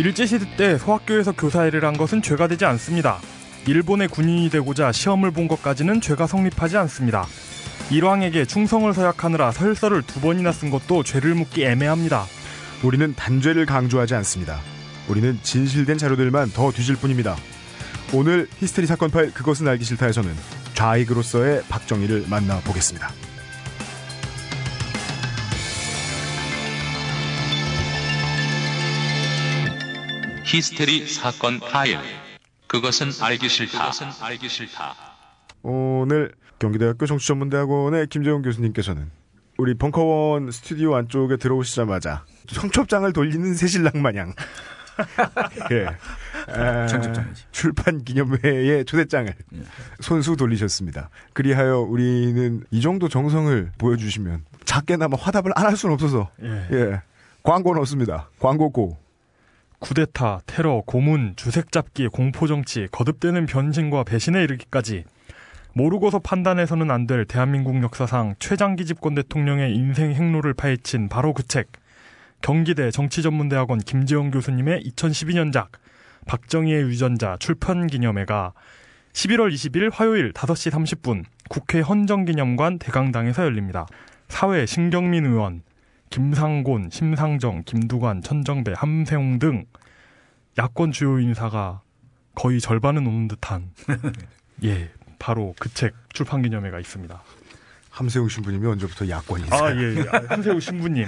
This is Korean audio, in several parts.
일제시대 때 소학교에서 교사 일을 한 것은 죄가 되지 않습니다. 일본의 군인이 되고자 시험을 본 것까지는 죄가 성립하지 않습니다. 일왕에게 충성을 서약하느라 설설을 두 번이나 쓴 것도 죄를 묻기 애매합니다. 우리는 단죄를 강조하지 않습니다. 우리는 진실된 자료들만 더 뒤질 뿐입니다. 오늘 히스테리 사건 파일 그것은 알기 싫다에서는 좌익으로서의 박정희를 만나보겠습니다. 히스테리 사건 파일. 그것은 알기 싫다. 그것은 알기 싫다. 오늘 경기대학교 정치전문대학원의 김재훈 교수님께서는 우리 벙커원 스튜디오 안쪽에 들어오시자마자 청첩장을 돌리는 새신랑 마냥 예. 아, 청첩장이지. 출판 기념회의 초대장을 예. 손수 돌리셨습니다. 그리하여 우리는 이 정도 정성을 보여주시면 작게나마 화답을 안 할 수는 없어서 예. 예 광고 넣습니다. 광고 고 쿠데타, 테러, 고문, 주색잡기, 공포정치, 거듭되는 변신과 배신에 이르기까지 모르고서 판단해서는 안 될 대한민국 역사상 최장기 집권 대통령의 인생 행로를 파헤친 바로 그 책. 경기대 정치전문대학원 김재영 교수님의 2012년작 박정희의 유전자 출판 기념회가 11월 20일 화요일 5시 30분 국회 헌정기념관 대강당에서 열립니다. 사회 신경민 의원, 김상곤, 심상정, 김두관, 천정배, 함세웅 등 야권 주요 인사가 거의 절반은 오는 듯한 예 바로 그 책 출판 기념회가 있습니다. 함세웅 신부님이 언제부터 야권이세요? 아 예, 예. 아, 한세우 신부님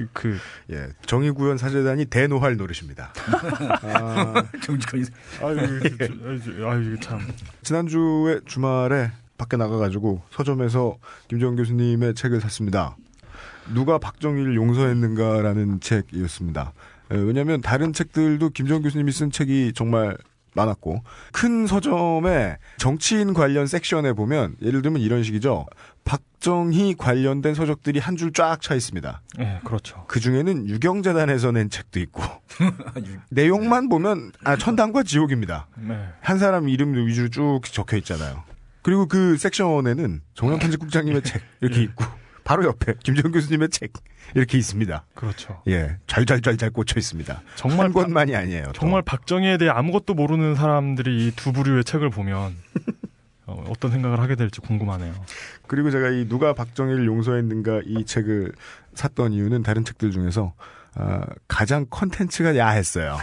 예그 예, 정의구현 사재단이 대노할 노릇입니다. 아, 정직하게 아유 저- 아유 이거 참 지난주에 주말에 밖에 나가가지고 서점에서 김정은 교수님의 책을 샀습니다. 누가 박정희를 용서했는가라는 책이었습니다. 에, 왜냐하면 다른 책들도 김정은 교수님이 쓴 책이 정말 많았고 큰 서점에 정치인 관련 섹션에 보면 예를 들면 이런 식이죠. 박정희 관련된 서적들이 한 줄 쫙 차 있습니다. 예 그렇죠 그 중에는 유경재단에서 낸 책도 있고 내용만 보면 아 천당과 지옥입니다. 네 한 사람 이름 위주로 쭉 적혀 있잖아요. 그리고 그 섹션에는 정영 편집국장님의 책 이렇게 있고 바로 옆에 김정 교수님의 책 이렇게 있습니다. 그렇죠 예, 잘잘잘잘 꽂혀 있습니다. 정말 한 권만이 아니에요. 또. 정말 박정희에 대해 아무것도 모르는 사람들이 이 두 부류의 책을 보면 어, 어떤 생각을 하게 될지 궁금하네요. 그리고 제가 이 누가 박정희를 용서했는가 이 책을 샀던 이유는 다른 책들 중에서 아, 가장 컨텐츠가 야했어요.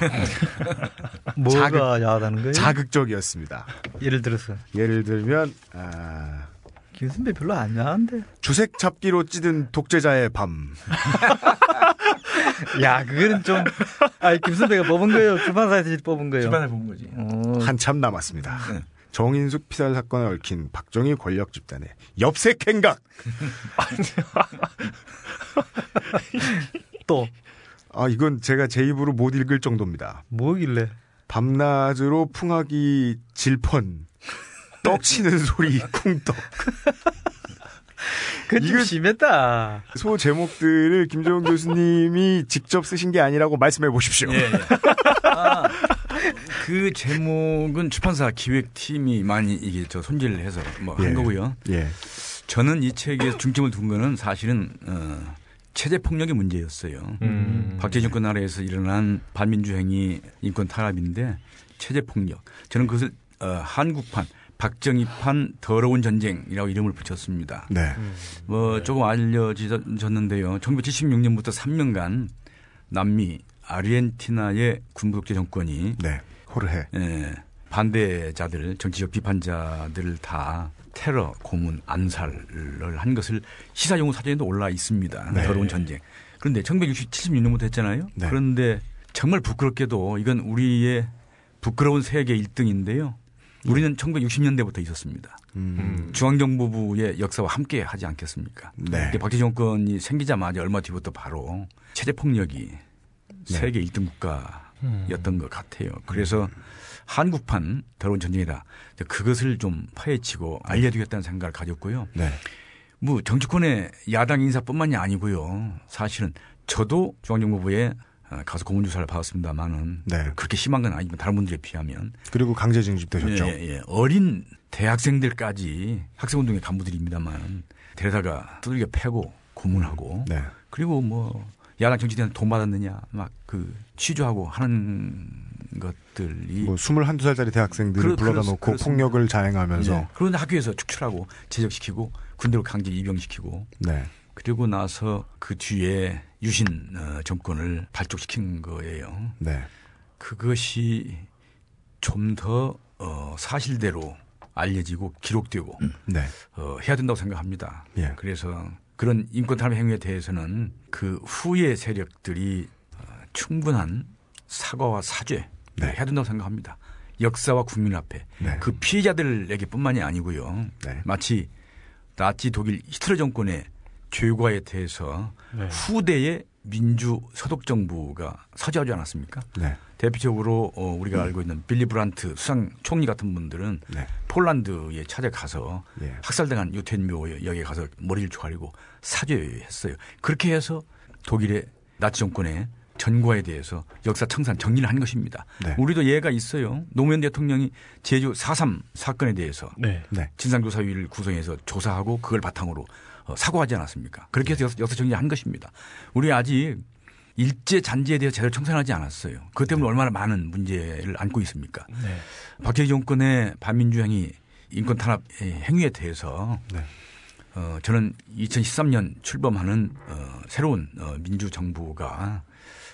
뭐가 자극- 야하다는 거예요? 자극적이었습니다. 예를 들어서 예를 들면 아, 김 선배 별로 안 야한데. 주색 잡기로 찌든 독재자의 밤. 야 그거는 좀. 아김 선배가 뽑은 거예요. 출판사에서 뽑은 거예요. 주반을 본 거지. 어, 한참 남았습니다. 네. 정인숙 피살 사건에 얽힌 박정희 권력 집단의 엽색 행각. 또 아 이건 제가 제 입으로 못 읽을 정도입니다. 뭐길래? 밤낮으로 풍악이 질펀 떡 치는 소리 쿵떡. 그건 좀 이거- 심했다. 소 제목들을 김정은 교수님이 직접 쓰신 게 아니라고 말씀해 보십시오. 예. 예. 아, 그 제목은 출판사 기획팀이 많이 이게 저 손질을 해서 뭐한 예. 거고요. 예. 저는 이 책에 중점을 둔 거는 사실은 어, 체제 폭력의 문제였어요. 음. 박정희 정권 나라에서 일어난 반민주 행위 인권 탄압인데 체제 폭력. 저는 그것을 어, 한국판 박정희판 더러운 전쟁이라고 이름을 붙였습니다. 네. 뭐 조금 알려졌는데요. 1976년부터 3년간 남미 아르헨티나의 군부 독재 정권이 네. 호르헤. 예, 반대자들, 정치적 비판자들을 다 테러, 고문, 암살을 한 것을 시사용어 사전에도 올라 있습니다. 네. 더러운 전쟁. 그런데 1976년부터 했잖아요. 네. 그런데 정말 부끄럽게도 이건 우리의 부끄러운 세계 1등인데요. 우리는 1960년대부터 있었습니다. 음. 중앙정보부의 역사와 함께 하지 않겠습니까? 네. 박정희 정권이 생기자마자 얼마 뒤부터 바로 체제 폭력이 네. 세계 1등 국가였던 것 같아요. 그래서 한국판 더러운 전쟁이다. 그것을 좀 파헤치고 알려주겠다는 생각을 가졌고요. 네. 뭐 정치권의 야당 인사뿐만이 아니고요. 사실은 저도 중앙정보부에 어, 가서 고문조사를 받았습니다만은 네. 그렇게 심한 건 아니지만 다른 분들에 비하면 그리고 강제 징집되셨죠. 예, 예. 어린 대학생들까지 학생운동의 간부들입니다만 데려다가 두들겨 패고 고문하고 네. 그리고 뭐 야당 정치인한테 돈 받았느냐 막 그 취조하고 하는 것들이 뭐 21살짜리 대학생들을 불러다 놓고 그렇습니다. 폭력을 자행하면서 예. 그런데 학교에서 축출하고 제적시키고 군대로 강제 입영시키고 네. 그리고 나서 그 뒤에 유신 어, 정권을 발족시킨 거예요. 네. 그것이 좀더 어, 사실대로 알려지고 기록되고 네. 어, 해야 된다고 생각합니다. 예. 그래서 그런 인권 탄압 행위에 대해서는 그 후의 세력들이 어, 충분한 사과와 사죄 네. 해야 된다고 생각합니다. 역사와 국민 앞에 네. 그 피해자들에게뿐만이 아니고요. 네. 마치 나치 독일 히틀러 정권의 죄과에 대해서 네. 후대의 민주 서독 정부가 서지하지 않았습니까? 네. 대표적으로 어, 우리가 알고 있는 빌리 브란트 수상 총리 같은 분들은 네. 폴란드에 찾아가서 예. 학살당한 유태인묘 여기에 가서 머리를 조아리고 사죄했어요. 그렇게 해서 독일의 나치 정권의 전과에 대해서 역사 청산 정리를 한 것입니다. 네. 우리도 예가 있어요. 노무현 대통령이 제주 4.3 사건에 대해서 네. 네. 진상조사위를 구성해서 조사하고 그걸 바탕으로 어, 사과하지 않았습니까? 그렇게 해서 역사, 역사 정리한 것입니다. 우리 아직 일제 잔재에 대해서 제대로 청산하지 않았어요. 그것 때문에 얼마나 많은 문제를 안고 있습니까? 네. 박정희 정권의 반민주 행위, 인권 탄압 행위에 대해서 네. 어, 저는 2013년 출범하는 어, 새로운 어, 민주 정부가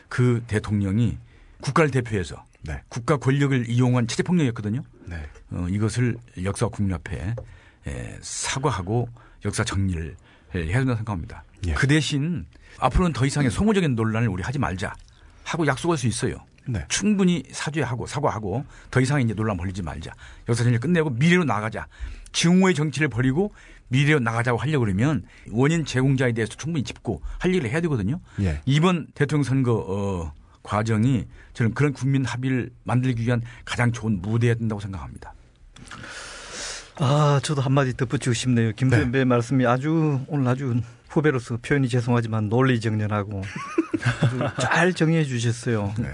그 대통령이 국가를 대표해서 네. 국가 권력을 이용한 체제 폭력이었거든요. 네. 어, 이것을 역사 국민 앞에 에, 사과하고 역사 정리를 해야 된다고 생각합니다. 예. 그 대신 앞으로는 더 이상의 소모적인 논란을 우리 하지 말자 하고 약속할 수 있어요. 네. 충분히 사죄하고 사과하고 더 이상의 이제 논란 벌리지 말자. 역사 정리를 끝내고 미래로 나가자. 증오의 정치를 버리고 미래로 나가자고 하려고 그러면 원인 제공자에 대해서 충분히 짚고 할 얘기를 해야 되거든요. 예. 이번 대통령 선거 어, 과정이 저는 그런 국민 합의를 만들기 위한 가장 좋은 무대여야 된다고 생각합니다. 아, 저도 한마디 덧붙이고 싶네요. 김 선배 말씀이 아주 오늘 아주 후배로서 표현이 죄송하지만 논리 정연하고 아주 잘 정리해 주셨어요. 네.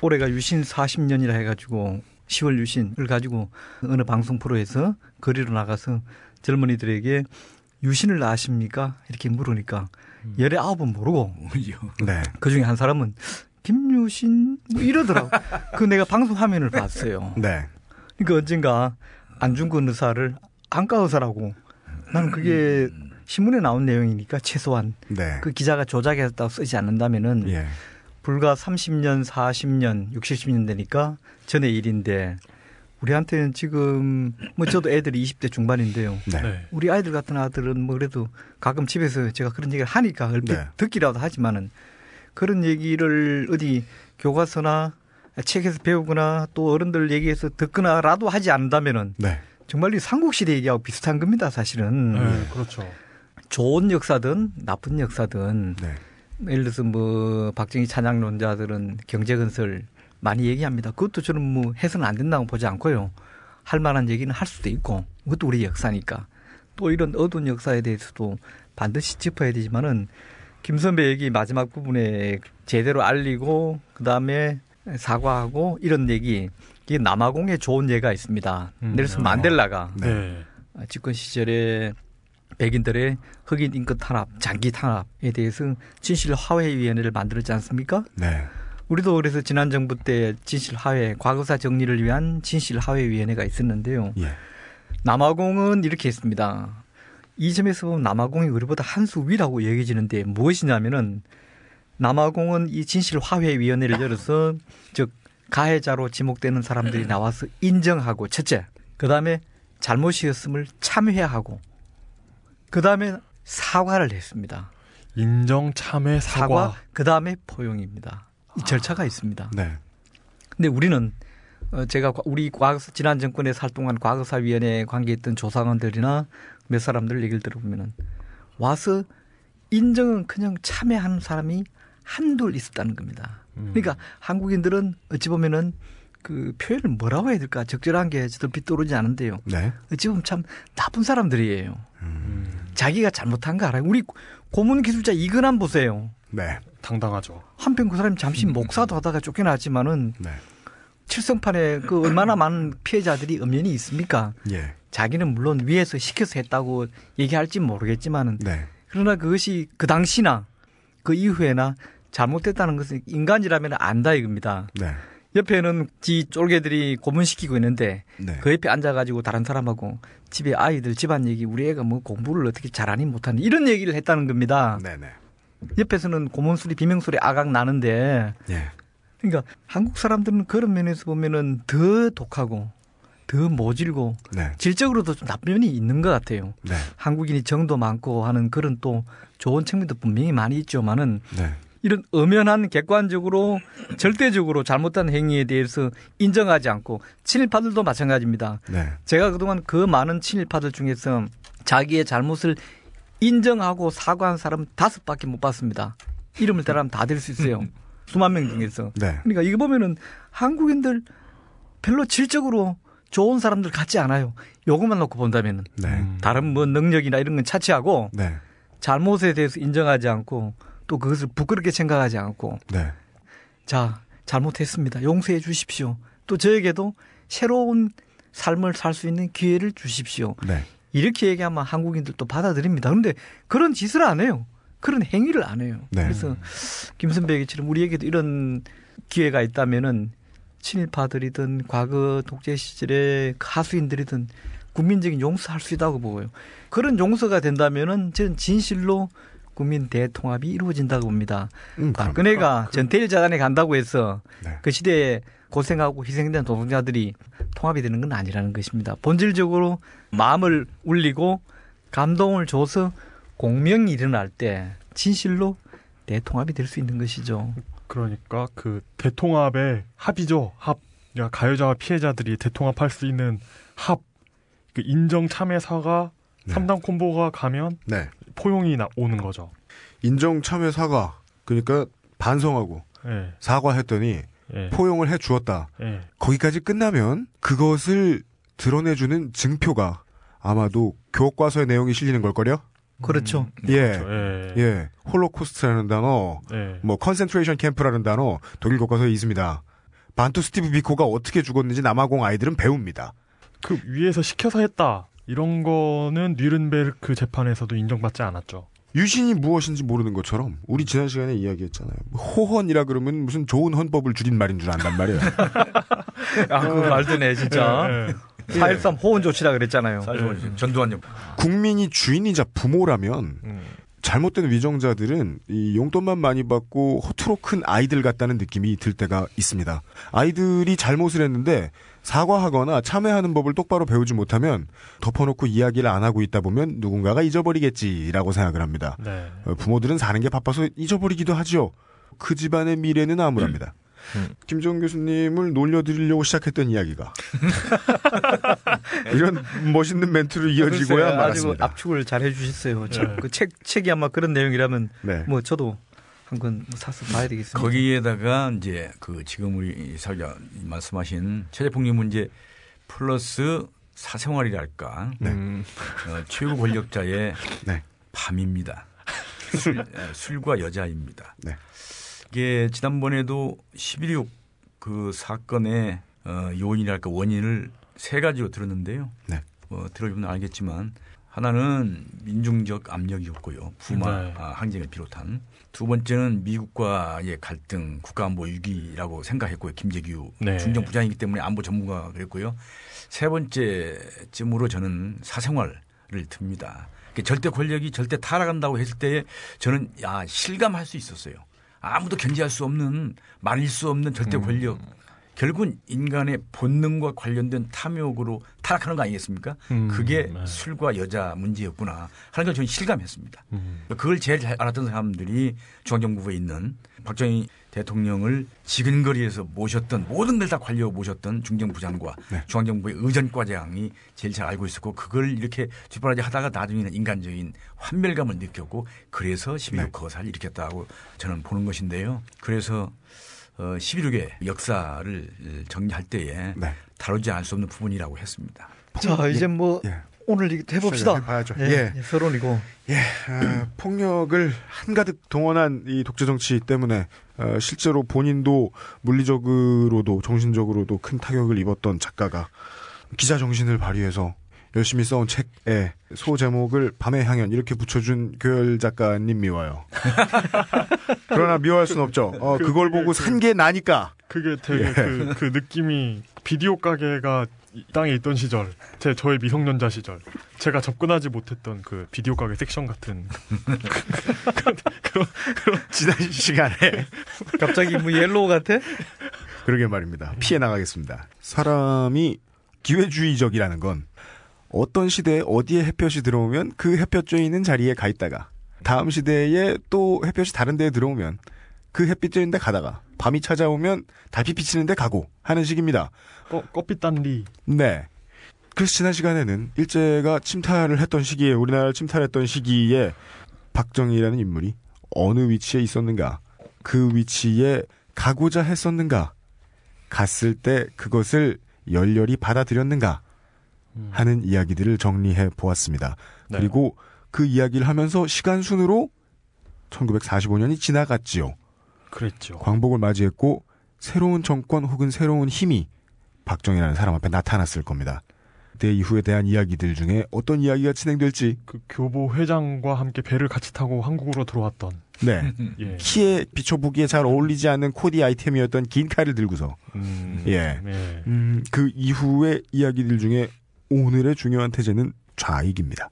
올해가 유신 40년이라 해가지고 10월 유신을 가지고 어느 방송 프로에서 거리로 나가서 젊은이들에게 유신을 아십니까? 이렇게 물으니까 열에 아홉은 모르고 네. 그 중에 한 사람은 김유신 뭐 이러더라고. 그 내가 방송 화면을 봤어요. 네. 그러니까 언젠가 안중근 의사를 안과 의사라고 나는 그게 신문에 나온 내용이니까 최소한 네. 그 기자가 조작했다고 쓰지 않는다면은 예. 불과 30년, 40년, 60, 70년 되니까 전의 일인데 우리한테는 지금 뭐 저도 애들이 20대 중반인데요. 네. 네. 우리 아이들 같은 아들은 뭐 그래도 가끔 집에서 제가 그런 얘기를 하니까 얼핏 네. 듣기라도 하지만은 그런 얘기를 어디 교과서나 책에서 배우거나 또 어른들 얘기해서 듣거나라도 하지 않는다면은 네. 정말 이 삼국시대 얘기하고 비슷한 겁니다, 사실은. 네, 그렇죠. 좋은 역사든 나쁜 역사든 네. 예를 들어서 뭐 박정희 찬양론자들은 경제건설 많이 얘기합니다. 그것도 저는 뭐 해서는 안 된다고 보지 않고요. 할 만한 얘기는 할 수도 있고 그것도 우리 역사니까 또 이런 어두운 역사에 대해서도 반드시 짚어야 되지만은 김 선배 얘기 마지막 부분에 제대로 알리고 그다음에 사과하고 이런 얘기 이게 남아공에 좋은 예가 있습니다. 음. 넬슨 만델라가 네. 집권 시절에 백인들의 흑인 인권 탄압, 장기 탄압에 대해서 진실 화해 위원회를 만들었지 않습니까? 네. 우리도 그래서 지난 정부 때 진실 화해, 과거사 정리를 위한 진실 화해 위원회가 있었는데요. 예. 남아공은 이렇게 했습니다. 이 점에서 보면 남아공이 우리보다 한 수 위라고 여겨지는데 무엇이냐면은 남아공은 이 진실 화해 위원회를 열어서 즉 가해자로 지목되는 사람들이 나와서 인정하고 첫째, 그다음에 잘못이었음을 참회하고 그다음에 사과를 했습니다. 인정, 참회, 사과. 사과, 그다음에 포용입니다. 이 절차가 있습니다. 네. 근데 우리는 어, 제가 과- 우리 과거사 지난 정권에서 활동한 과거사위원회에 관계했던 조사관들이나 몇 사람들 얘기를 들어보면은 와서 인정은 그냥 참여하는 사람이 한둘 있었다는 겁니다. 그러니까 한국인들은 어찌 보면은 그 표현을 뭐라고 해야 될까 적절한 게 저도 빗도르지 않은데요. 네. 어찌 보면 참 나쁜 사람들이에요. 음, 자기가 잘못한 거 알아요. 우리 고문 기술자 이근한 보세요. 네. 당당하죠. 한편 그 사람이 잠시 목사도 하다가 쫓겨났지만은 네. 칠성판에 그 얼마나 많은 피해자들이 엄연히 있습니까? 예. 자기는 물론 위에서 시켜서 했다고 얘기할지 모르겠지만은 네. 그러나 그것이 그 당시나 그 이후에나 잘못됐다는 것은 인간이라면 안다 이겁니다. 네. 옆에는 지 쫄개들이 고문시키고 있는데 네. 그 옆에 앉아가지고 다른 사람하고 집에 아이들 집안 얘기 우리 애가 뭐 공부를 어떻게 잘하니 못하니 이런 얘기를 했다는 겁니다. 네네. 옆에서는 고문소리 비명소리 아각 나는데 예. 그러니까 한국 사람들은 그런 면에서 보면은 더 독하고 더 모질고 네. 질적으로도 좀 나쁜 면이 있는 것 같아요. 네. 한국인이 정도 많고 하는 그런 또 좋은 측면도 분명히 많이 있지만은 네. 이런 엄연한 객관적으로 절대적으로 잘못한 행위에 대해서 인정하지 않고 친일파들도 마찬가지입니다. 네. 제가 그동안 그 많은 친일파들 중에서 자기의 잘못을 인정하고 사과한 사람 다섯 밖에 못 봤습니다. 이름을 대라면 다 될 수 있어요. 수만 명 중에서. 네. 그러니까 이거 보면은 한국인들 별로 질적으로 좋은 사람들 같지 않아요. 요것만 놓고 본다면은. 네. 음. 다른 뭐 능력이나 이런 건 차치하고 네. 잘못에 대해서 인정하지 않고 또 그것을 부끄럽게 생각하지 않고 네. 자, 잘못했습니다. 용서해 주십시오. 또 저에게도 새로운 삶을 살 수 있는 기회를 주십시오. 네. 이렇게 얘기하면 한국인들도 받아들입니다. 그런데 그런 짓을 안 해요. 그런 행위를 안 해요. 네. 그래서 김선배 얘기처럼 우리에게도 이런 기회가 있다면은 친일파들이든 과거 독재 시절의 하수인들이든 국민적인 용서할 수 있다고 보고요. 그런 용서가 된다면은 저는 진실로 국민 대통합이 이루어진다고 봅니다. 음. 박근혜가 전태일 재단에 간다고 해서 네. 그 시대에 고생하고 희생된 노동자들이 통합이 되는 건 아니라는 것입니다. 본질적으로 마음을 울리고 감동을 줘서 공명이 일어날 때 진실로 대통합이 될 수 있는 것이죠. 그러니까 그 대통합의 합이죠. 합. 그러니까 가해자와 피해자들이 대통합할 수 있는 합. 그 인정 참여사가 네. 삼 3당 콤보가 가면 네. 포용이 나, 오는 거죠. 인정 참여 사과. 그러니까 반성하고 예. 사과했더니 예. 포용을 해 주었다. 예. 거기까지 끝나면 그것을 드러내주는 증표가 아마도 교과서의 내용이 실리는 걸걸요? 그렇죠. 예. 그렇죠. 예. 예. 홀로코스트라는 단어, 예. 뭐 concentration camp라는 단어 독일 교과서에 있습니다. 반투 스티브 비코가 어떻게 죽었는지 남아공 아이들은 배웁니다. 그 위에서 시켜서 했다. 이런 거는 뉘른베르크 재판에서도 인정받지 않았죠. 유신이 무엇인지 모르는 것처럼 우리 지난 시간에 이야기했잖아요. 호헌이라 그러면 무슨 좋은 헌법을 줄인 말인 줄 안단 말이에요. 아, 그 말도네, 진짜. 예, 예. 4.13 호언 조치라 그랬잖아요. 사실 전두환 국민이 주인이자 부모라면 음. 잘못된 위정자들은 이 용돈만 많이 받고 허투루 큰 아이들 같다는 느낌이 들 때가 있습니다. 아이들이 잘못을 했는데 사과하거나 참회하는 법을 똑바로 배우지 못하면 덮어놓고 이야기를 안 하고 있다 보면 누군가가 잊어버리겠지라고 생각을 합니다. 네. 어, 부모들은 사는 게 바빠서 잊어버리기도 하죠. 그 집안의 미래는 암울합니다. 김정 교수님을 놀려드리려고 시작했던 이야기가 이런 멋있는 멘트로 이어지고야 글쎄요, 아주 말았습니다. 압축을 잘 해주셨어요. 네. 그 책, 책이 아마 그런 내용이라면 네. 뭐 저도 한 권 사서 봐야 되겠습니다. 거기에다가 이제 그 지금 우리 사자 말씀하신 체제폭력 문제 플러스 사생활이랄까 네. 음. 어, 최고 권력자의 네. 밤입니다. 술, 에, 술과 여자입니다. 네. 이게 지난번에도 11.6 그 사건의 어, 요인이랄까 원인을 세 가지로 들었는데요. 네. 어, 들어보면 알겠지만 하나는 민중적 압력이었고요. 부마 네. 아, 항쟁을 비롯한 두 번째는 미국과의 갈등, 국가안보 위기라고 생각했고요. 김재규 네. 중정부장이기 때문에 안보 전문가가 그랬고요. 세 번째쯤으로 저는 사생활을 듭니다. 그러니까 절대 권력이 절대 타락한다고 했을 때 저는 야 실감할 수 있었어요. 아무도 견제할 수 없는 말릴 수 없는 절대 음. 권력. 결국은 인간의 본능과 관련된 탐욕으로 타락하는 거 아니겠습니까? 음, 그게 네. 술과 여자 문제였구나 하는 걸 저는 실감했습니다. 음. 그걸 제일 잘 알았던 사람들이 중앙정부에 있는 박정희 대통령을 지근거리에서 모셨던 모든 걸 다 관리하고 모셨던 중정부장과 네. 중앙정부의 의전과장이 제일 잘 알고 있었고 그걸 이렇게 뒷바라지 하다가 나중에는 인간적인 환멸감을 느꼈고 그래서 11.6 네. 거사를 일으켰다고 저는 보는 것인데요. 그래서 어, 11.6의 역사를 정리할 때에 네. 다루지 않을 수 없는 부분이라고 했습니다. 자, 이제 뭐 예. 오늘 얘기 해봅시다. 해봐야죠. 예, 예. 예, 서론이고. 예, 아, 폭력을 한가득 동원한 이 독재 정치 때문에 어, 실제로 본인도 물리적으로도 정신적으로도 큰 타격을 입었던 작가가 기자 정신을 발휘해서 열심히 써온 책에 소 제목을 밤의 향연 이렇게 붙여준 교열 작가님 미워요. 그러나 미워할 순 없죠. 어, 그- 그걸 그- 보고 그- 산게 나니까. 그게 되게 예. 그, 그 느낌이 비디오 가게가 이 땅에 있던 시절, 제 저의 미성년자 시절, 제가 접근하지 못했던 그 비디오 가게 섹션 같은 지난 시간에 갑자기 뭐 yellow 같아? 그러게 말입니다. 피해 나가겠습니다. 사람이 기회주의적이라는 건 어떤 시대에 어디에 햇볕이 들어오면 그 햇볕 쬐 있는 자리에 가 있다가 다음 시대에 또 햇볕이 다른 데에 들어오면 그 햇빛 쬐 있는 데 가다가 밤이 찾아오면 달빛 비치는 데 가고 하는 식입니다. 꺼, 꺼빛 단리 네. 그래서 지난 시간에는 일제가 침탈을 했던 시기에 우리나라를 침탈했던 시기에 박정희라는 인물이 어느 위치에 있었는가 그 위치에 가고자 했었는가 갔을 때 그것을 열렬히 받아들였는가 하는 이야기들을 정리해 보았습니다. 네. 그리고 그 이야기를 하면서 시간 순으로 1945년이 지나갔지요. 그랬죠. 광복을 맞이했고 새로운 정권 혹은 새로운 힘이 박정희라는 사람 앞에 나타났을 겁니다. 그때 이후에 대한 이야기들 중에 어떤 이야기가 진행될지 그 교보 회장과 함께 배를 같이 타고 한국으로 들어왔던 네 예. 키에 비춰보기에 잘 어울리지 않는 코디 아이템이었던 긴 칼을 들고서 음, 예. 예. 음, 그 이후의 이야기들 중에 오늘의 중요한 태제는 좌익입니다.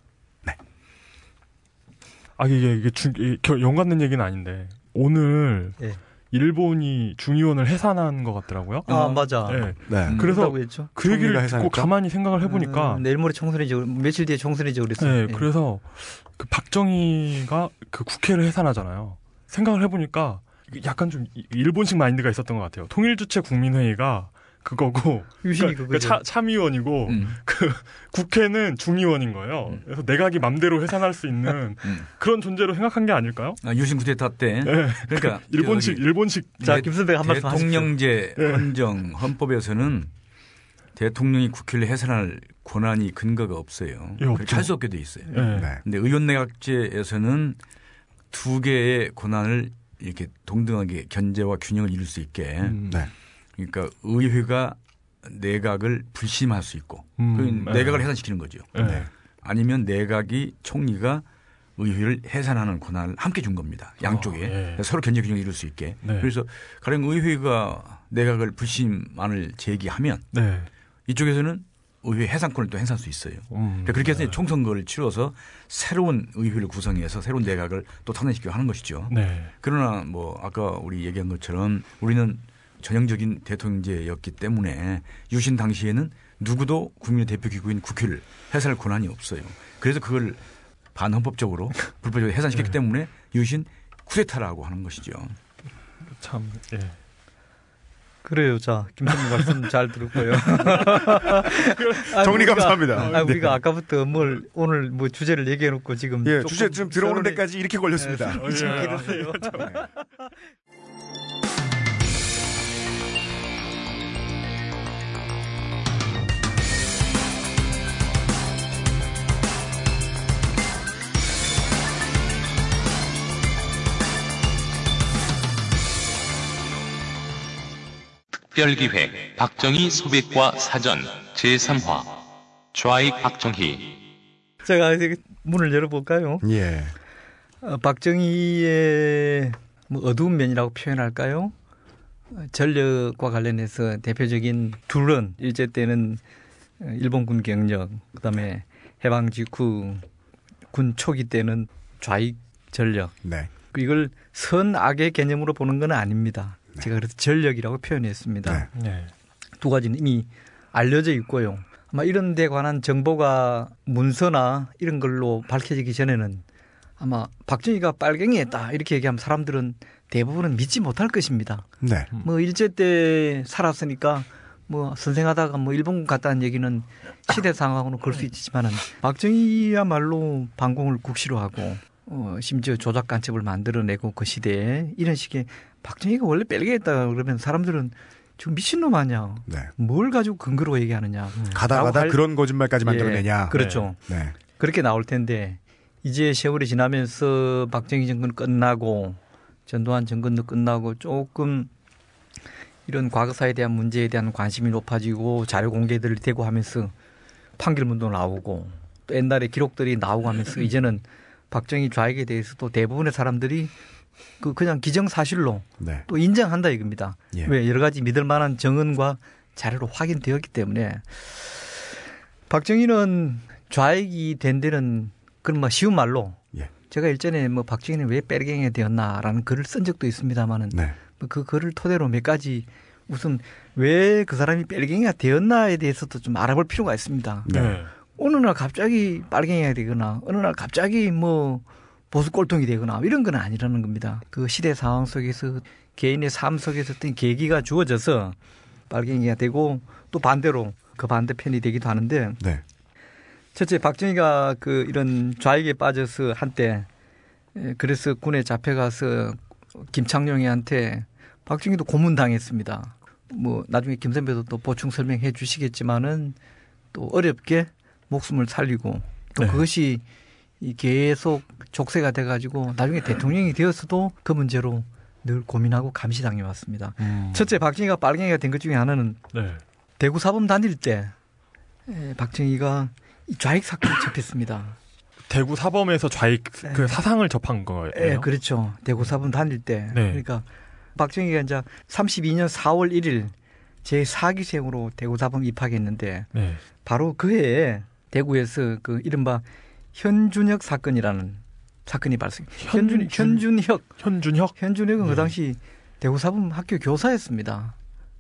아 이게 이게 중, 이, 겨- 연 같는 얘기는 아닌데 오늘 예. 일본이 중의원을 해산한 것 같더라고요. 아 맞아. 예. 네. 음. 그래서. 그 얘기를 듣고? 가만히 생각을 해보니까 음, 내일 모레 총선이죠. 며칠 뒤에 총선이죠. 그랬어요. 네, 예. 그래서 그 박정희가 그 국회를 해산하잖아요. 생각을 해보니까 약간 좀 이- 일본식 마인드가 있었던 것 같아요. 통일주체 국민회의가 그거고 유신이 그러니까. 차, 참의원이고 음. 그 국회는 중의원인 거예요. 음. 그래서 내각이 맘대로 해산할 수 있는 음. 그런 존재로 생각한 게 아닐까요? 아, 유신 쿠데타 때 네. 그러니까 일본식 저기 일본식 자, 대- 김선배 한 말씀 하십시오. 대통령제 예. 헌정 헌법에서는 대통령이 국회를 해산할 권한이 근거가 없어요. 예, 그렇게 없죠. 할수 없게 돼 있어요. 예. 네. 근데 의원 내각제에서는 두 개의 권한을 이렇게 동등하게 견제와 균형을 이룰 수 있게 음. 네. 그러니까 의회가 내각을 불심할 수 있고 음, 그 네. 내각을 해산시키는 거죠. 예. 네. 아니면 내각이 총리가 의회를 해산하는 권한을 함께 준 겁니다. 양쪽에 어, 예. 서로 견제 균형을 이룰 수 있게. 네. 그래서 가령 의회가 내각을 불심안을 제기하면 네. 이쪽에서는 의회 해산권을 또 행사할 수 있어요. 음, 그러니까 그렇게 해서 네. 총선거를 치러서 새로운 의회를 구성해서 새로운 내각을 또 탄생시키고 하는 것이죠. 네. 그러나 뭐 아까 우리 얘기한 것처럼 우리는 전형적인 대통령제였기 때문에 유신 당시에는 누구도 국민의 대표 기구인 국회를 해산할 권한이 없어요. 그래서 그걸 반헌법적으로 불법적으로 해산시켰기 네. 때문에 유신 쿠데타라고 하는 것이죠. 참 예. 그래요. 자, 김선배 말씀 잘 들었고요. 아, 정리 우리가- 감사합니다. 아, 우리가 아까부터 뭘 오늘 뭐 주제를 얘기해 놓고 지금 예, 주제 좀 들어오는 서론이- 데까지 이렇게 걸렸습니다. 네, 특별기획 박정희 소백과 사전 제3화 좌익 박정희 제가 이제 문을 열어볼까요? 예. 어, 박정희의 뭐 어두운 면이라고 표현할까요? 어, 전력과 관련해서 대표적인 둘은 일제 때는 어, 일본군 경력, 그다음에 해방 직후 군 초기 때는 좌익 전력. 네. 이걸 선악의 개념으로 보는 건 아닙니다. 제가 그래서 전력이라고 표현했습니다. 네. 네. 두 가지는 이미 알려져 있고요. 아마 이런 데 관한 정보가 문서나 이런 걸로 밝혀지기 전에는 아마 박정희가 빨갱이했다 이렇게 얘기하면 사람들은 대부분은 믿지 못할 것입니다. 네. 뭐 일제 때 살았으니까 뭐 선생하다가 뭐 일본군 갔다는 얘기는 시대 상황으로 그럴 수 있지만은 박정희야말로 반공을 국시로 하고 어 심지어 조작 간첩을 만들어내고 그 시대에 이런 식의 박정희가 원래 빨갱이했다 그러면 사람들은 지금 미친놈 아니야. 네. 뭘 가지고 근거로 얘기하느냐. 가다 라고 가다 할- 그런 거짓말까지 예, 만들어내냐. 그렇죠. 네. 그렇게 나올 텐데 이제 세월이 지나면서 박정희 정권 끝나고 전두환 정권도 끝나고 조금 이런 과거사에 대한 문제에 대한 관심이 높아지고 자료 공개들이 되고 하면서 판결문도 나오고 또 옛날에 기록들이 나오고 하면서 이제는 박정희 좌익에 대해서도 대부분의 사람들이 그 그냥 기정사실로 네. 또 인정한다 이겁니다. 예. 왜 여러 가지 믿을 만한 정언과 자료로 확인되었기 때문에 박정희는 좌익이 된 데는 그런 뭐 쉬운 말로 예. 제가 일전에 뭐 박정희는 왜 빼갱이 되었나라는 글을 쓴 적도 있습니다만은 네. 그 글을 토대로 몇 가지 우선 왜그 사람이 빨갱이가 되었나에 대해서도 좀 알아볼 필요가 있습니다. 네. 어느 날 갑자기 빨갱이가 되거나 어느 날 갑자기 뭐 보수 꼴통이 되거나 이런 건 아니라는 겁니다. 그 시대 상황 속에서 개인의 삶 속에서 어떤 계기가 주어져서 빨갱이가 되고 또 반대로 그 반대편이 되기도 하는데 네. 첫째 박정희가 그 이런 좌익에 빠져서 한때 에, 그래서 군에 잡혀가서 김창룡이한테 박정희도 고문당했습니다. 뭐 나중에 김 선배도 또 보충 설명해 주시겠지만은 또 어렵게 목숨을 살리고 또 네. 그것이 이 계속 족쇄가 돼가지고 나중에 대통령이 되었어도 그 문제로 늘 고민하고 감시당해 왔습니다. 음. 첫째 박정희가 빨갱이가 된 것 중에 하나는 네. 대구 사범 다닐 때 에, 박정희가 이 좌익 사건을 접했습니다. 대구 사범에서 좌익 네. 그 사상을 접한 거예요. 예, 그렇죠. 대구 사범 다닐 때. 네. 그러니까 박정희가 이제 32년 4월 1일 제 4기생으로 대구 사범 입학했는데 네. 바로 그 해에 대구에서 그 이른바 현준혁 사건이라는 사건이 발생. 현준 현준- 현준혁 현준혁. 현준혁은 네. 그 당시 대구 사범 학교 교사였습니다.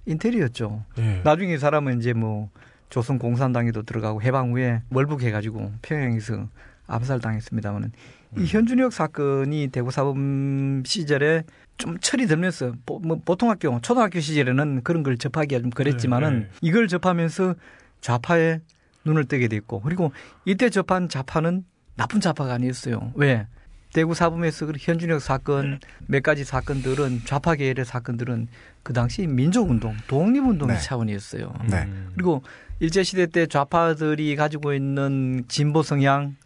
인테리였죠. 예. 나중에 이 사람은 이제 뭐 조선 공산당에도 들어가고 해방 후에 월북해가지고 평양에서 암살당했습니다만은 이 현준혁 사건이 대구 사범 시절에 좀 철이 들면서 보, 뭐 보통 학교 초등학교 시절에는 그런 걸 접하기가 좀 그랬지만은 네, 네. 이걸 접하면서 좌파에 눈을 뜨게 됐고 그리고 이때 접한 좌파는 나쁜 좌파가 아니었어요. 왜? 대구 사범에서 그 현준혁 사건 몇 가지 사건들은 좌파 계열의 사건들은 그 당시 민족운동, 독립운동의 네. 차원이었어요. 네. 음. 그리고 일제 시대 때 좌파들이 가지고 있는 진보 성향,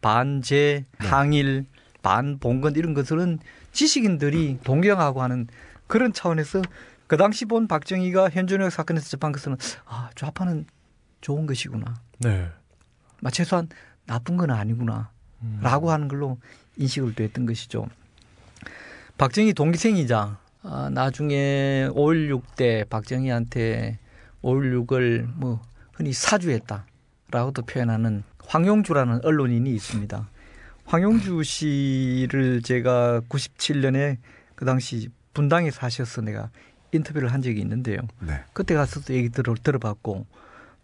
반제, 네. 항일, 반봉건 이런 것들은 지식인들이 동경하고 하는 그런 차원에서 그 당시 본 박정희가 현준혁 사건에서 접한 것은 아 좌파는 좋은 것이구나. 네. 마 최소한 나쁜 건 아니구나. 음. 라고 하는 걸로 인식을 또 했던 것이죠. 박정희 동기생이자 아, 나중에 5.16 때 박정희한테 5.16을 뭐 흔히 사주했다라고도 표현하는 황용주라는 언론인이 있습니다. 황용주 씨를 제가 97년에 그 당시 분당에 사셔서 내가 인터뷰를 한 적이 있는데요. 네. 그때 가서도 얘기 들어, 들어봤고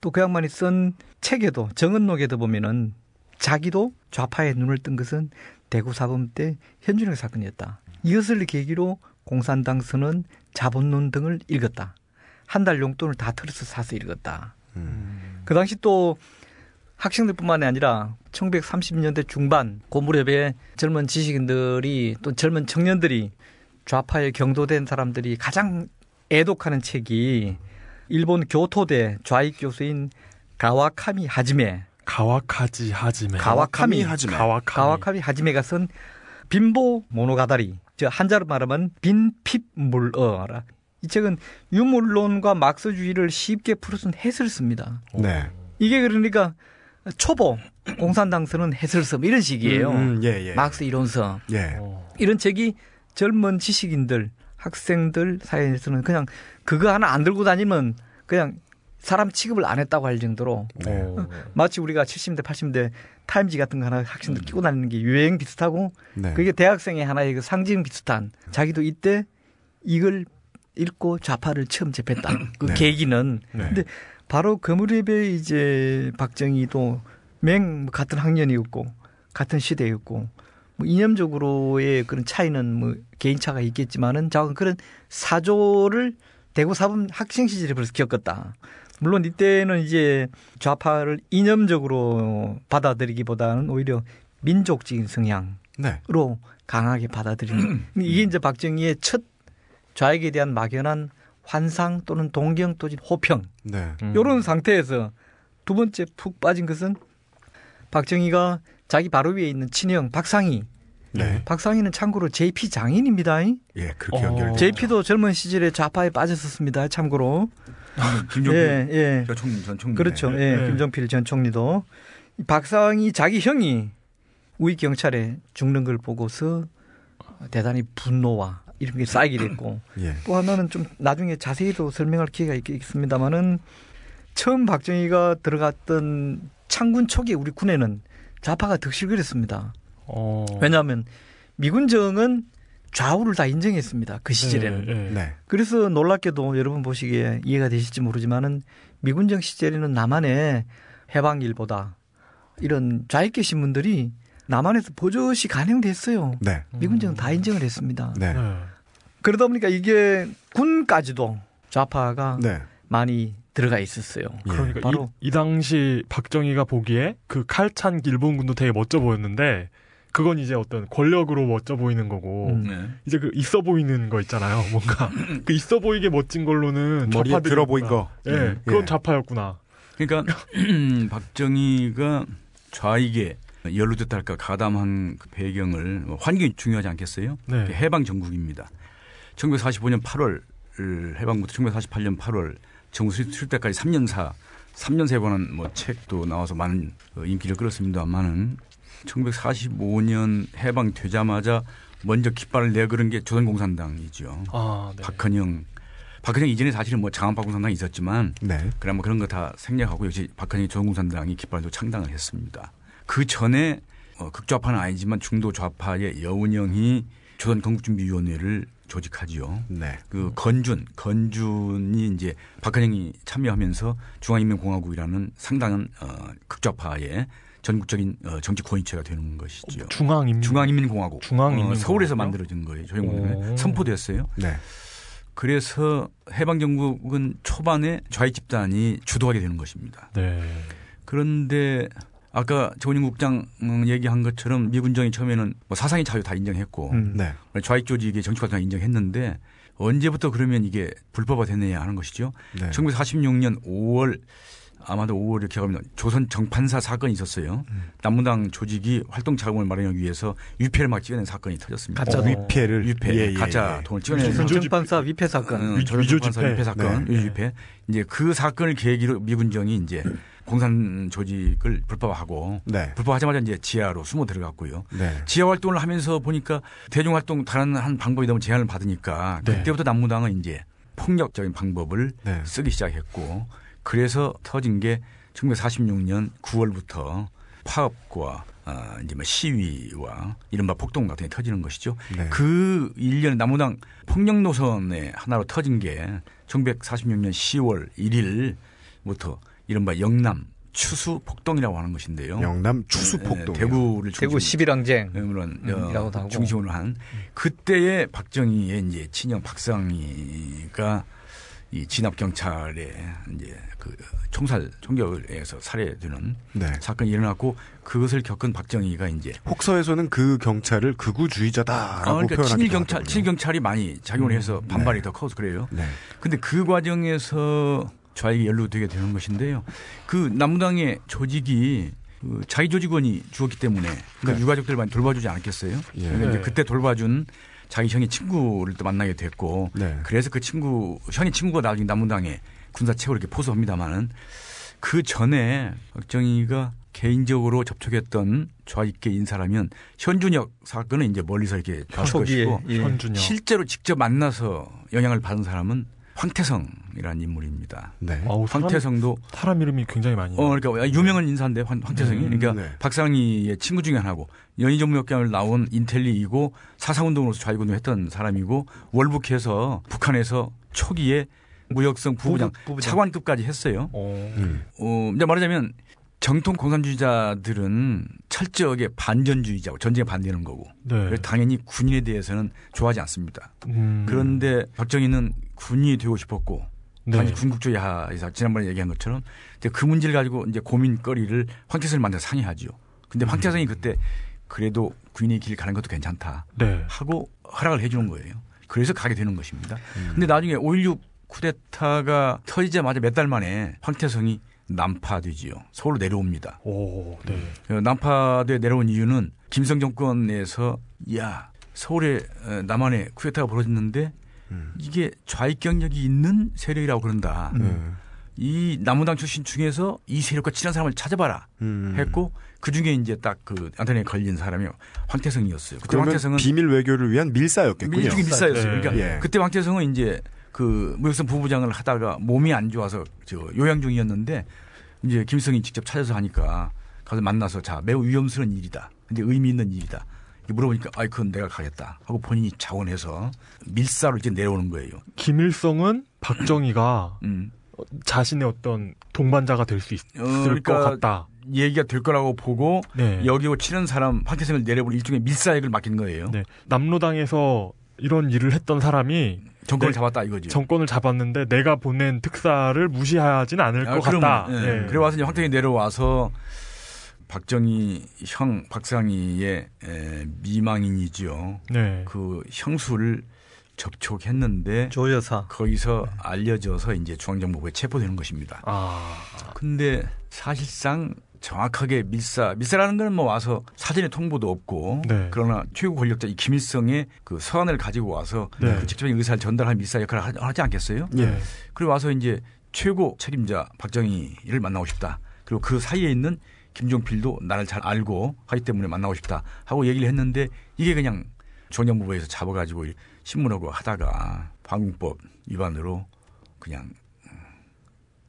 또 그 양반이 쓴 책에도 정은록에도 보면은 자기도 좌파의 눈을 뜬 것은 대구 사범 때 현준혁 사건이었다. 이것을 계기로 공산당 선언, 자본론 등을 읽었다. 한 달 용돈을 다 털어서 사서 읽었다. 음. 그 당시 또 학생들뿐만이 아니라 1930년대 중반 그 무렵에 젊은 지식인들이 또 젊은 청년들이 좌파에 경도된 사람들이 가장 애독하는 책이 일본 교토대 좌익 교수인 가와카미 하지메 가와카지 하지메. 가와카미 하지메. 가와카미. 가와카미 하지메가 쓴 빈보 모노가다리 저 한자로 말하면 빈핍물어라 이 책은 유물론과 막스주의를 쉽게 풀어쓴 해설습니다. 네. 이게 그러니까 초보 공산당서는 해설서 뭐 이런 식이에요. 음, 예, 예. 막스 이론서 예. 어. 이런 책이 젊은 지식인들 학생들 사이에서는 그냥 그거 하나 안 들고 다니면 그냥 사람 취급을 안 했다고 할 정도로 네. 어. 마치 우리가 70대 80대 타임지 같은 거 하나 학생들 끼고 다니는 게 유행 비슷하고 네. 그게 대학생의 하나의 그 상징 비슷한 자기도 이때 이걸 읽고 좌파를 처음 접했다. 그 네. 계기는 네. 근데 바로 그 무렵에 이제 박정희도 맹 같은 학년이었고 같은 시대였고 뭐 이념적으로의 그런 차이는 뭐 개인차가 있겠지만은 작은 그런 사조를 대구 사범 학생 시절에 벌써 겪었다. 물론 이때는 이제 좌파를 이념적으로 받아들이기보다는 오히려 민족적인 성향 네. 로 강하게 받아들이는 이게 이제 박정희의 첫 좌익에 대한 막연한 환상 또는 동경 또는 호평 네. 음. 이런 상태에서 두 번째 푹 빠진 것은 박정희가 자기 바로 위에 있는 친형 박상희 네. 박상희는 참고로 JP 장인입니다. 예, 그렇게 어. 연결돼. JP도 젊은 시절에 좌파에 빠졌었습니다. 참고로 김종필 예, 예. 전 총리 전 총리 그렇죠. 예, 네. 김종필 전 총리도 이 박상희 자기 형이 우리 경찰에 죽는 걸 보고서 대단히 분노와 이런 게 쌓이게 됐고 예. 또 하나는 좀 나중에 자세히도 설명할 기회가 있겠습니다만은 처음 박정희가 들어갔던 창군 초기에 우리 군에는 좌파가 득실거렸습니다. 어. 왜냐하면 미군정은 좌우를 다 인정했습니다. 그 시절에는. 네, 네. 네. 그래서 놀랍게도 여러분 보시기에 이해가 되실지 모르지만은 미군정 시절에는 남한의 해방일보다 이런 좌익계 신문들이 남한에서 버젓이 간행됐어요. 네. 미군정은 다 인정을 했습니다. 네. 네. 그러다 보니까 이게 군까지도 좌파가 네. 많이 들어가 있었어요. 예. 그러니까 바로 이, 이 당시 박정희가 보기에 그 칼찬 일본군도 되게 멋져 보였는데 그건 이제 어떤 권력으로 멋져 보이는 거고 음. 네. 이제 그 있어 보이는 거 있잖아요. 뭔가 그 있어 보이게 멋진 걸로는 머리에 좌파들이었구나. 들어 보인 거. 예, 음, 그건 예. 좌파였구나. 그러니까 박정희가 좌익에 연루됐다 할까 가담한 그 배경을 뭐 환경이 중요하지 않겠어요? 네. 해방 전국입니다. 1945년 8월 해방부터 1948년 8월 정부 수립 때까지 3년사 3년세 관한 뭐 책도 나와서 많은 어, 인기를 끌었습니다만은 1945년 해방 되자마자 먼저 깃발을 내걸은 게 조선공산당이죠. 아, 네. 박헌영 박헌영 이전에 사실은 뭐 장안파 공산당이 있었지만 네. 그래 뭐 그런 거 다 생략하고 역시 박헌영이 조선공산당이 깃발도 창당을 했습니다. 그 전에 어, 극좌파는 아니지만 중도 좌파의 여운형이 조선 건국준비위원회를 조직하지요. 네. 그 건준, 건준이 이제 박헌영이 참여하면서 중앙인민공화국이라는 상당한 어, 극좌파의 전국적인 어, 정치 권위체가 되는 것이죠. 중앙인민 중앙인민공화국. 중앙인민공화국이요? 어, 서울에서 만들어진 거예요. 오. 조영군에 선포됐어요. 네. 그래서 해방정국은 초반에 좌익 집단이 주도하게 되는 것입니다. 네. 그런데 아까 조은영 국장 음, 얘기한 것처럼 미군정이 처음에는 뭐 사상의 자유 다 인정했고 음. 네. 좌익 조직의 정치 활동 인정했는데 언제부터 그러면 이게 불법화 됐느냐 하는 것이죠. 네. 1946년 5월 아마도 5월을 기억합니다. 조선 정판사 사건이 있었어요. 남무당 조직이 활동 자금을 마련하기 위해서 유패를 막 찍어낸 사건이 터졌습니다. 가짜 어. 위패를 유패, 예, 예, 가짜 예. 돈을 찍어낸. 정판사 위패 사건. 어, 위- 조선 위조 정판사 집회. 유패 사건, 네. 위조 집회. 이제 그 사건을 계기로 미군정이 이제 공산 조직을 불법화하고 네. 불법하자마자 이제 지하로 숨어 들어갔고요. 네. 지하 활동을 하면서 보니까 대중 활동 다른 한 방법이 너무 제한을 받으니까 네. 그때부터 남무당은 이제 폭력적인 방법을 네. 쓰기 시작했고 그래서 터진 게 1946년 9월부터 파업과 아, 이제 뭐 시위와 이른바 폭동 같은 게 터지는 것이죠. 네. 그 일련 남무당 폭력 노선의 하나로 터진 게 1946년 10월 1일부터 이른바 영남 추수 폭동이라고 하는 것인데요. 영남 추수 폭동. 예, 대구를 대구 중심으로 11항쟁. 물론 음, 어. 중심으로 한 그때의 박정희의 이제 친형 박상희가 이 진압 경찰에 이제 그 총살 총격을 해서 살해되는 네. 사건이 일어났고 그것을 겪은 박정희가 이제 혹서에서는 그 경찰을 극우주의자다라고 어, 그러니까 표현하기도 친일 경찰. 친일 경찰이 많이 작용을 해서 반발이 네. 더 커서 그래요. 네. 근데 그 과정에서 좌익이 연루되게 되는 것인데요. 그 남무당의 조직이 그 자기 조직원이 죽었기 때문에 그 네. 유가족들 많이 돌봐주지 않았겠어요. 예. 그러니까 이제 네. 그때 돌봐준 자기 형의 친구를 또 만나게 됐고 네. 그래서 그 친구 형의 친구가 나중에 남무당에 군사 책으로 이렇게 포수합니다마는 그 전에 박정희가 개인적으로 접촉했던 좌익계 인사라면 현준혁 사건은 이제 멀리서 이렇게 봤을 초기에 것이고 예. 실제로 직접 만나서 영향을 받은 사람은 황태성이라는 인물입니다. 네. 아우, 사람, 황태성도 사람 이름이 굉장히 많이. 어 그러니까 유명한 인사인데 황, 황태성이 음, 그러니까 네. 박상희의 친구 중에 하나고 연희전무역장을 나온 인텔리이고 사상운동으로서 좌익운동했던 사람이고 월북해서 북한에서 초기에 무역성 부부장, 부부-. 차관급까지 했어요. 어. 음. 어, 이제 말하자면 정통 공산주의자들은 철저하게 반전주의자고 전쟁에 반대하는 거고 네. 당연히 군인에 대해서는 좋아하지 않습니다. 음. 그런데 박정희는 군인이 되고 싶었고 네. 당시 군국주의 하에서 지난번에 얘기한 것처럼 이제 그 문제를 가지고 이제 고민거리를 황태성을 만나 서 상의하죠. 근데 음. 황태성이 그때 그래도 군인의 길 가는 것도 괜찮다 네. 하고 허락을 해주는 거예요. 그래서 가게 되는 것입니다. 음. 근데 나중에 5.16 쿠데타가 터지자마자 몇 달 만에 황태성이 난파되지요. 서울로 내려옵니다. 오, 네. 어, 난파돼 내려온 이유는 김성 정권에서 야 서울에 어, 남한에 쿠데타가 벌어졌는데 음. 이게 좌익 경력이 있는 세력이라고 그런다. 네. 이 남무당 출신 중에서 이 세력과 친한 사람을 찾아봐라 음. 했고 그 중에 이제 딱 그 안테나에 걸린 사람이 황태성이었어요. 그때 황태성은 비밀 외교를 위한 밀사였겠군요. 일종의 밀사였어요. 네. 그러니까 예. 그때 황태성은 이제 그 무역선 부부장을 하다가 몸이 안 좋아서 저 요양 중이었는데 이제 김성이 직접 찾아서 하니까 가서 만나서 자 매우 위험스러운 일이다. 근데 의미 있는 일이다. 물어보니까 아이 그건 내가 가겠다 하고 본인이 자원해서 밀사로 이제 내려오는 거예요. 김일성은 박정희가 음. 자신의 어떤 동반자가 될 수 있을 어, 그러니까 것 같다. 얘기가 될 거라고 보고 네. 여기고 치는 사람 황태성을 내려볼 일종의 밀사액을 맡긴 거예요. 네. 남로당에서 이런 일을 했던 사람이 정권을 네. 잡았다 이거죠. 정권을 잡았는데 내가 보낸 특사를 무시하진 않을 아, 것 그러면, 같다. 예. 네. 그래 와서 이제 황태기 내려와서 박정희 형 박상희의 에, 미망인이죠. 네. 그 형수를 접촉했는데 조여사. 거기서 알려져서 이제 중앙정보부에 체포되는 것입니다. 아. 근데 사실상 정확하게 밀사 밀사라는 건 뭐 와서 사전에 통보도 없고 네. 그러나 최고 권력자 이 김일성의 그 서한을 가지고 와서 네. 그 직접적인 의사를 전달한 밀사 역할을 하- 하지 않겠어요? 예. 그리고 와서 이제 최고 책임자 박정희를 만나고 싶다. 그리고 그 사이에 있는 김종필도 나를 잘 알고 하기 때문에 만나고 싶다 하고 얘기를 했는데 이게 그냥 중앙정부부에서 잡아가지고 신문하고 하다가 방공법 위반으로 그냥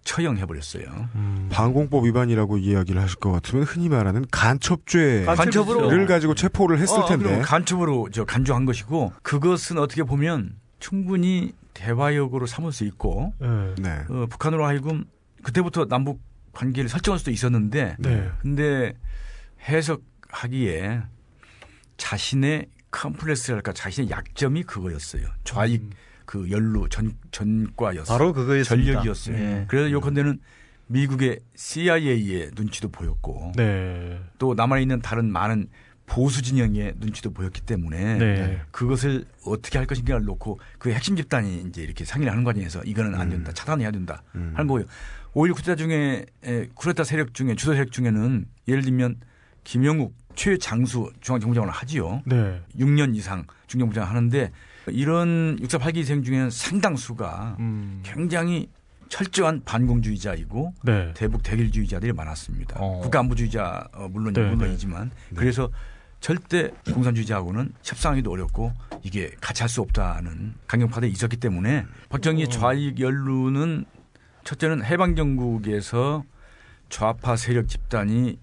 처형해버렸어요. 음. 방공법 위반이라고 이야기를 하실 것 같으면 흔히 말하는 간첩죄를 간첩으로 가지고 체포를 했을 어, 텐데. 간첩으로 저 간주한 것이고 그것은 어떻게 보면 충분히 대화역으로 삼을 수 있고 네. 네. 어, 북한으로 하여금 그때부터 남북 관계를 설정할 수도 있었는데 네. 근데 해석하기에 자신의 컴플렉스랄까 자신의 약점이 그거였어요. 좌익 그 연루 전 전과였어요. 바로 그거였습니다. 전력이었어요. 예. 그래서 요컨대는 미국의 CIA의 눈치도 보였고 네. 또 남아 있는 다른 많은 보수 진영의 눈치도 보였기 때문에 네. 그것을 어떻게 할 것인가를 놓고 그 핵심 집단이 이제 이렇게 상의를 하는 과정에서 이거는 안 된다. 차단해야 된다. 음. 하는 거예요. 오히려 쿠데타 중에 에, 쿠데타 세력 중에 주도 세력 중에는 예를 들면 김영욱 최장수 중앙정부장을 하지요. 네. 6년 이상 중정부장 하는데 이런 648기 희생 중에는 상당수가 음. 굉장히 철저한 반공주의자이고 네. 대북 대결주의자들이 많았습니다. 어. 국가안보주의자 어, 물론 네, 물론이지만 그래서 절대 공산주의자하고는 협상하기도 어렵고 이게 같이 할 수 없다는 강경파들이 있었기 때문에 박정희 어. 좌익 연루는 첫째는 해방정국에서 좌파 세력 집단이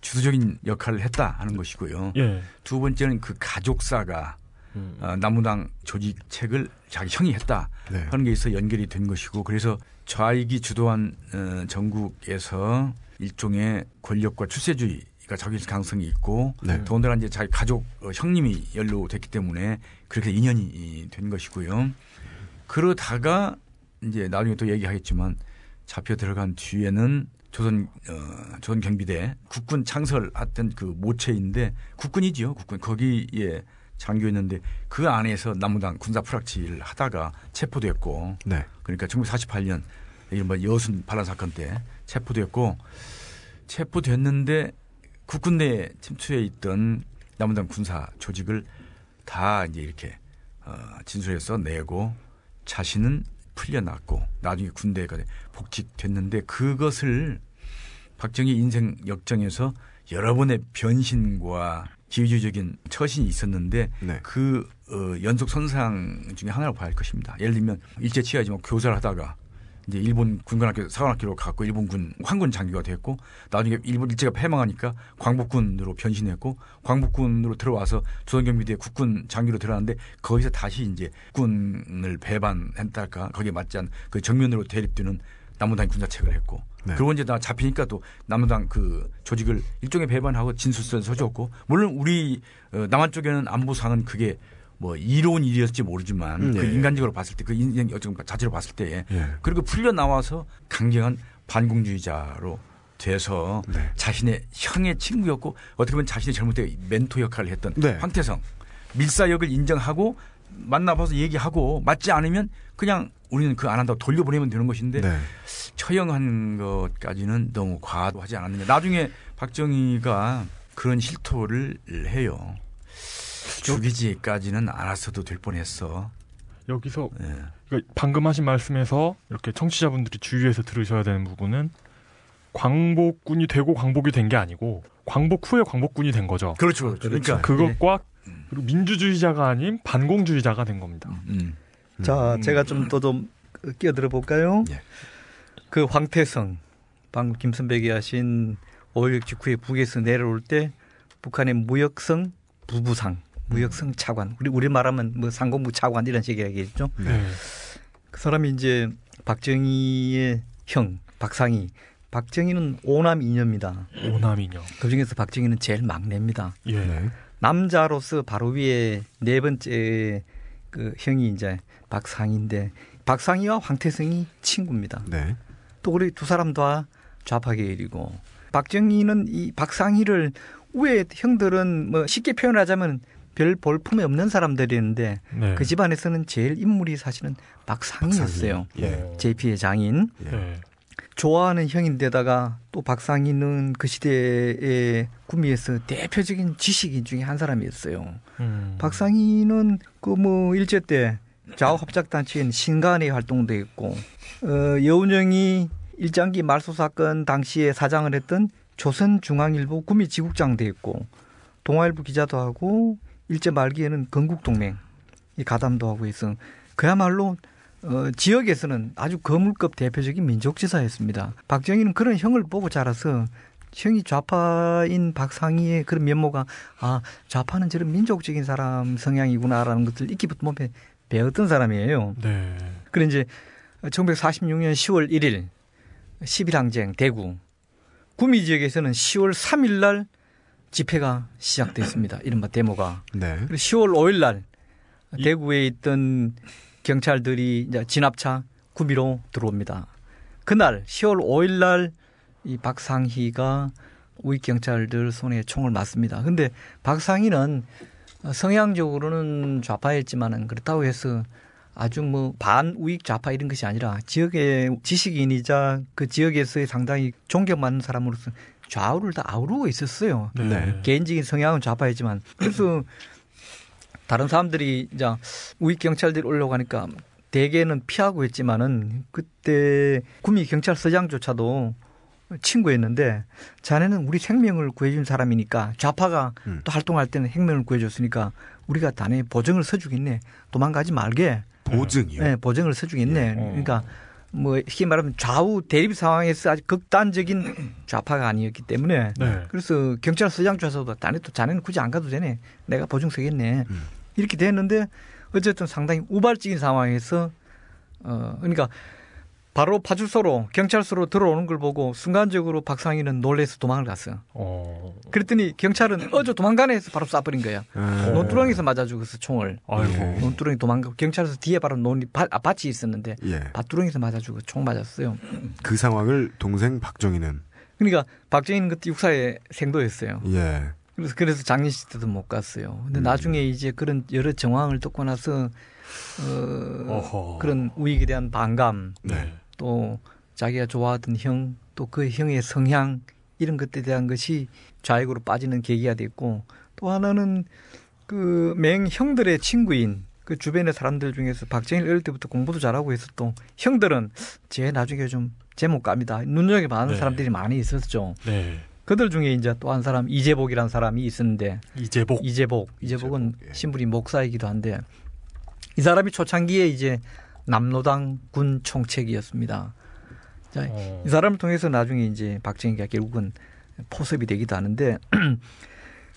주도적인 역할을 했다 하는 것이고요. 예. 두 번째는 그 가족사가 음. 어, 남무당 조직책을 자기 형이 했다 네. 하는 게 있어 연결이 된 것이고 그래서 좌익이 주도한 어, 전국에서 일종의 권력과 출세주의가 적용될 가능성이 있고 네. 더군다나 이제 자기 가족 어, 형님이 연루됐기 때문에 그렇게 인연이 이, 된 것이고요. 그러다가 이제 나중에 또 얘기하겠지만 잡혀 들어간 뒤에는 조선 어, 조선 경비대 국군 창설했던 그 모체인데 국군이지요 국군 거기에 장교였는데 그 안에서 남무당 군사 프락치를 하다가 체포됐고 네. 그러니까 1948년 이른바 여순 반란 사건 때 체포됐고 체포됐는데 국군 내에 침투해 있던 남무당 군사 조직을 다 이제 이렇게 어, 진술해서 내고 자신은 풀려났고 나중에 군대가 복직됐는데 그것을 박정희 인생 역정에서 여러 번의 변신과 기회주의적인 처신이 있었는데 네. 그 어, 연속 선상 중에 하나로 봐야 할 것입니다. 예를 들면 일제 치하지만 교사를 하다가 이제 일본 군관학교 사관학교로 갔고 일본군 황군 장교가 됐고 나중에 일본 일제가 패망하니까 광복군으로 변신했고 광복군으로 들어와서 조선경비대 국군 장교로 들어왔는데 거기서 다시 이제 군을 배반했달까 거기에 맞지 않은 그 정면으로 대립되는 남무당 군사책을 했고 네. 그리고 이제 다 잡히니까 또 남무당 그 조직을 일종의 배반하고 진술서를 써줬고 물론 우리 어, 남한 쪽에는 안보상은 그게 뭐 이로운 일이었을지 모르지만 음, 그 예. 인간적으로 봤을 때 그 인생 어쩌 자체로 봤을 때 예. 그리고 풀려 나와서 강경한 반공주의자로 돼서 네. 자신의 형의 친구였고 어떻게 보면 자신의 젊을 때 멘토 역할을 했던 네. 황태성 밀사역을 인정하고 만나봐서 얘기하고 맞지 않으면 그냥 우리는 그 안 한다고 돌려보내면 되는 것인데 네. 처형한 것까지는 너무 과도하지 않았느냐. 나중에 박정희가 그런 실토를 해요. 죽이지까지는 않았어도 될 뻔했어. 여기서 예. 그러니까 방금 하신 말씀에서 이렇게 청취자분들이 주의해서 들으셔야 되는 부분은 광복군이 되고 광복이 된 게 아니고 광복 후에 광복군이 된 거죠. 그렇죠. 그렇죠. 그러니까 그것과 그리고 민주주의자가 아닌 반공주의자가 된 겁니다. 음. 자, 제가 좀또좀 끼어들어 볼까요? 예. 그 황태성, 방금 김선백이 하신 5.16 직후에 북에서 내려올 때 북한의 무역성 부부상, 무역성 차관, 우리 우리 말하면 뭐 상공부 차관 이런 식의 얘기겠죠. 네. 그 사람이 이제 박정희의 형 박상희. 박정희는 오남 이녀입니다. 오남 이녀. 그 중에서 박정희는 제일 막내입니다. 예. 네. 남자로서 바로 위에 네 번째 그 형이 이제 박상희인데 박상희와 황태성이 친구입니다. 네. 또 우리 두 사람 다 좌파 계열이고 박정희는 이 박상희를 왜 형들은 뭐 쉽게 표현하자면 별 볼품이 없는 사람들이었는데 네. 그 집안에서는 제일 인물이 사실은 박상희였어요. 예. JP의 장인. 네. 좋아하는 형인데다가 또 박상희는 그 시대의 구미에서 대표적인 지식인 중에 한 사람이었어요. 음. 박상희는 그 뭐 일제 때 좌우 합작 단체인 신간의 활동도 했고 어, 여운형이 일장기 말소 사건 당시에 사장을 했던 조선중앙일보 구미 지국장도 했고 동아일보 기자도 하고 일제 말기에는 건국동맹 이 가담도 하고 해서 그야말로 어, 지역에서는 아주 거물급 대표적인 민족지사였습니다. 박정희는 그런 형을 보고 자라서 형이 좌파인 박상희의 그런 면모가 아 좌파는 저런 민족적인 사람 성향이구나라는 것들 익히부터 몸에 배웠던 사람이에요. 네. 그래 이제 1946년 10월 1일 11항쟁 대구 구미 지역에서는 10월 3일 날 집회가 시작됐습니다. 이른바 데모가. 네. 그리고 10월 5일 날 대구에 있던 경찰들이 이제 진압차 구미로 들어옵니다. 그날 10월 5일 날 이 박상희가 우익 경찰들 손에 총을 맞습니다. 근데 박상희는 성향적으로는 좌파였지만은 그렇다고 해서 아주 뭐 반우익 좌파 이런 것이 아니라 지역의 지식인이자 그 지역에서의 상당히 존경받는 사람으로서 좌우를 다 아우르고 있었어요. 네. 개인적인 성향은 좌파였지만 그래서 다른 사람들이 이제 우익 경찰들이 올라가니까 대개는 피하고 했지만은 그때 구미 경찰서장조차도 친구였는데 자네는 우리 생명을 구해준 사람이니까 좌파가 음. 또 활동할 때는 생명을 구해줬으니까 우리가 단에 보증을 서주겠네 도망가지 말게 보증이요. 네, 보증을 서주겠네 어. 그러니까 뭐 쉽게 말하면 좌우 대립 상황에서 아주 극단적인 좌파가 아니었기 때문에 네. 그래서 경찰서장조차도 자네 또 자네는 굳이 안 가도 되네. 내가 보증 서겠네. 음. 이렇게 됐는데 어쨌든 상당히 우발적인 상황에서 어 그러니까 바로 파출소로 경찰서로 들어오는 걸 보고 순간적으로 박상희는 놀래서 도망을 갔어요. 어. 그랬더니 경찰은 어저 도망가네 해서 바로 쏴버린 거야. 아, 논두렁에서 맞아 죽었어 총을. 아이고. 예. 논두렁이 도망가 경찰서 뒤에 바로 논이 밭, 아, 밭이 있었는데 예. 밭두렁에서 맞아 죽어 총 맞았어요. 그 상황을 동생 박정희는 그러니까 박정희는 그때 육사의 생도였어요. 예. 그래서 그래서 장례식 때도 못 갔어요. 근데 음. 나중에 이제 그런 여러 정황을 듣고 나서 어 어허. 그런 우익에 대한 반감 네. 또 자기가 좋아하던 형 또 그 형의 성향 이런 것에 대한 것이 좌익으로 빠지는 계기가 됐고 또 하나는 그 맹 형들의 친구인 그 주변의 사람들 중에서 박정희 어릴 때부터 공부도 잘하고 해서 또 형들은 제 나중에 좀 제목 갑니다. 눈여겨 많은 네. 사람들이 많이 있었죠. 네. 그들 중에 이제 또 한 사람 이재복이라는 사람이 있었는데 이재복. 이재복, 이재복은 이재복, 예. 신분이 목사이기도 한데 이 사람이 초창기에 이제 남로당 군 총책이었습니다. 자, 어. 이 사람을 통해서 나중에 이제 박정희가 결국은 포섭이 되기도 하는데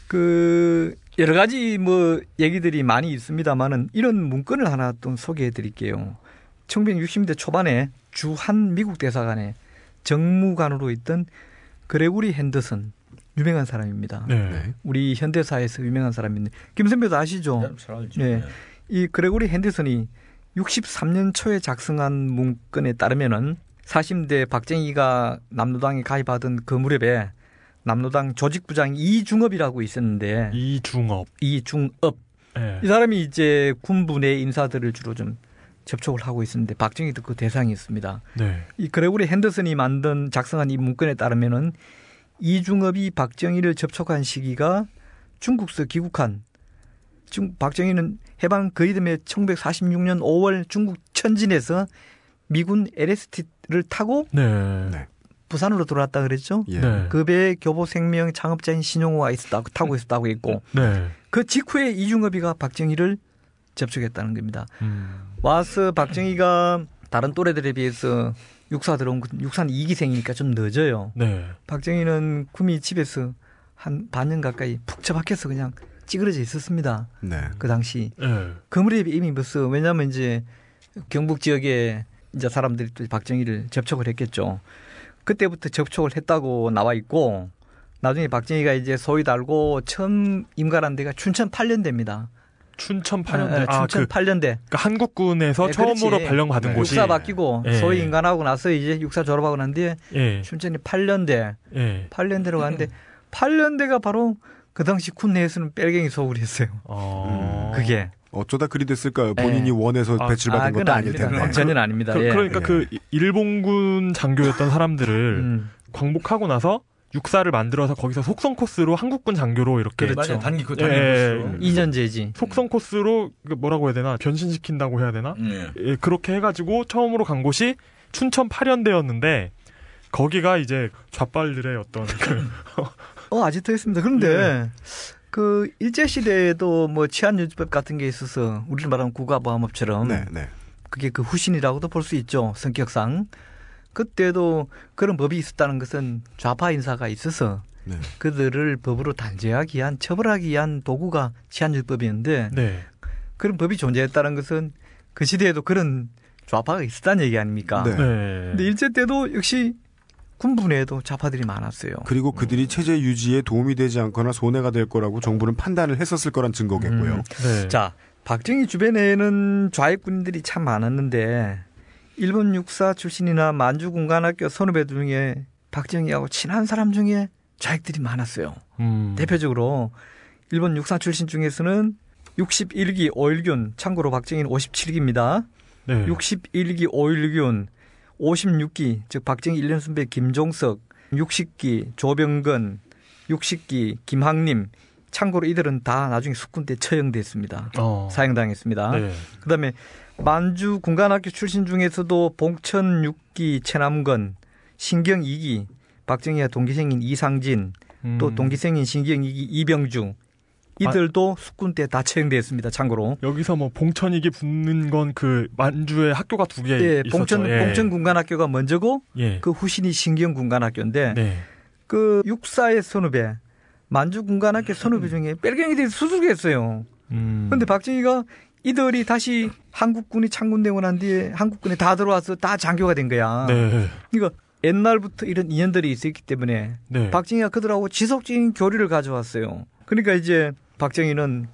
그 여러 가지 뭐 얘기들이 많이 있습니다만은 이런 문건을 하나 또 소개해 드릴게요. 1960년대 초반에 주한 미국 대사관에 정무관으로 있던 그레고리 핸더슨 유명한 사람입니다. 네. 네. 우리 현대사에서 유명한 사람인데 김선배도 아시죠? 잘 알죠. 네. 이 그레고리 핸더슨이 63년 초에 작성한 문건에 따르면은 40대 박정희가 남로당에 가입하던 그 무렵에 남로당 조직부장 이중업이라고 있었는데 이중업. 이중업 네. 이 사람이 이제 군부 내 인사들을 주로 좀 접촉을 하고 있었는데 박정희도 그 대상이었습니다. 네. 이 그레고리 핸더슨이 만든 작성한 이 문건에 따르면은 이중업이 박정희를 접촉한 시기가 중국서 귀국한 중 박정희는 해방 거의 됨에 1946년 5월 중국 천진에서 미군 LST를 타고 네. 네. 부산으로 돌아왔다 그랬죠. 예. 네. 그 배에 교보생명 창업자인 신용호가 있었다고 타고 있었다고 했고 네. 그 직후에 이중업이가 박정희를 접촉했다는 겁니다. 음. 와서 박정희가 다른 또래들에 비해서 육사 들어온 건 육사는 2기생이니까 좀 늦어요. 네. 박정희는 구미 집에서 한 반년 가까이 푹 처박혀서 그냥 찌그러져 있었습니다. 네. 그 당시 네. 그 무렵에 이미 벌써 왜냐하면 이제 경북 지역에 이제 사람들이 또 박정희를 접촉을 했겠죠. 그때부터 접촉을 했다고 나와 있고 나중에 박정희가 이제 소위 달고 처음 임관한 데가 춘천 8년대입니다. 춘천 8년대. 아, 아, 춘천 그 8년대. 그러니까 한국군에서 네, 처음으로 그렇지. 발령받은 네. 곳이 육사 바뀌고 예. 소위 임관하고 나서 이제 육사 졸업하고 난 뒤에 예. 춘천이 8년대, 예. 8년대로 갔는데 8년대가 바로 그 당시 군 내에서는 뺄갱이 소굴이었어요. 어. 그게 어쩌다 그리 됐을까요? 본인이 예. 원해서 아, 배출받은 그건 것도 아닐. 텐데. 그건 전혀 아닙니다. 그, 예. 러니까 예. 그 일본군 장교였던 사람들을 음. 광복하고 나서 육사를 만들어서 거기서 속성 코스로 한국군 장교로 이렇게 그렇죠. 맞아요. 단기 그 예, 단기 예. 코스로. 2년 제지. 속성 코스로 그 뭐라고 해야 되나 변신시킨다고 해야 되나 예. 예, 그렇게 해가지고 처음으로 간 곳이 춘천 8연대였는데 거기가 이제 좌빨들의 어떤 그 어, 아직도 있습니다. 그런데 그 일제 시대에도 뭐 치안 유지법 같은 게 있어서 우리를 말하면 국가보안법처럼 네, 네. 그게 그 후신이라고도 볼 수 있죠. 성격상. 그때도 그런 법이 있었다는 것은 좌파 인사가 있어서 네. 그들을 법으로 단죄하기 위한 처벌하기 위한 도구가 치안율법이었는데 네. 그런 법이 존재했다는 것은 그 시대에도 그런 좌파가 있었다는 얘기 아닙니까? 네. 네. 근데 일제 때도 역시 군부 내에도 좌파들이 많았어요. 그리고 그들이 체제 유지에 도움이 되지 않거나 손해가 될 거라고 정부는 판단을 했었을 거란 증거겠고요. 음. 네. 자, 박정희 주변에는 좌익군들이 참 많았는데 일본 육사 출신이나 만주군관학교 선후배들 중에 박정희하고 친한 사람 중에 좌익들이 많았어요. 음. 대표적으로 일본 육사 출신 중에서는 61기 5일균, 참고로 박정희는 57기입니다. 네. 61기 5일균, 56기, 즉 박정희 1년 선배 김종석, 60기 조병근, 60기 김학림, 참고로 이들은 다 나중에 숙군 때 처형됐습니다. 어. 사형당했습니다. 네. 그다음에 만주 군관학교 출신 중에서도 봉천 6기 최남건, 신경 2기, 박정희와 동기생인 이상진, 또 음. 동기생인 신경 2기 이병주, 이들도 숙군 때다 처형됐습니다. 참고로. 여기서 뭐 봉천이기 붙는 건 그 만주에 학교가 두개 예, 있었죠. 봉천 예. 봉천 군관학교가 먼저고 예. 그 후신이 신경 군관학교인데 네. 그 육사의 선후배 만주 군관학교 선후배 중에 뺄갱이들이 수술했어요. 음. 근데 박정희가 이들이 다시 한국군이 창군되고 난 뒤에 한국군에 다 들어와서 다 장교가 된 거야. 네. 그러니까 옛날부터 이런 인연들이 있었기 때문에 네. 박정희가 그들하고 지속적인 교류를 가져왔어요. 그러니까 이제 박정희는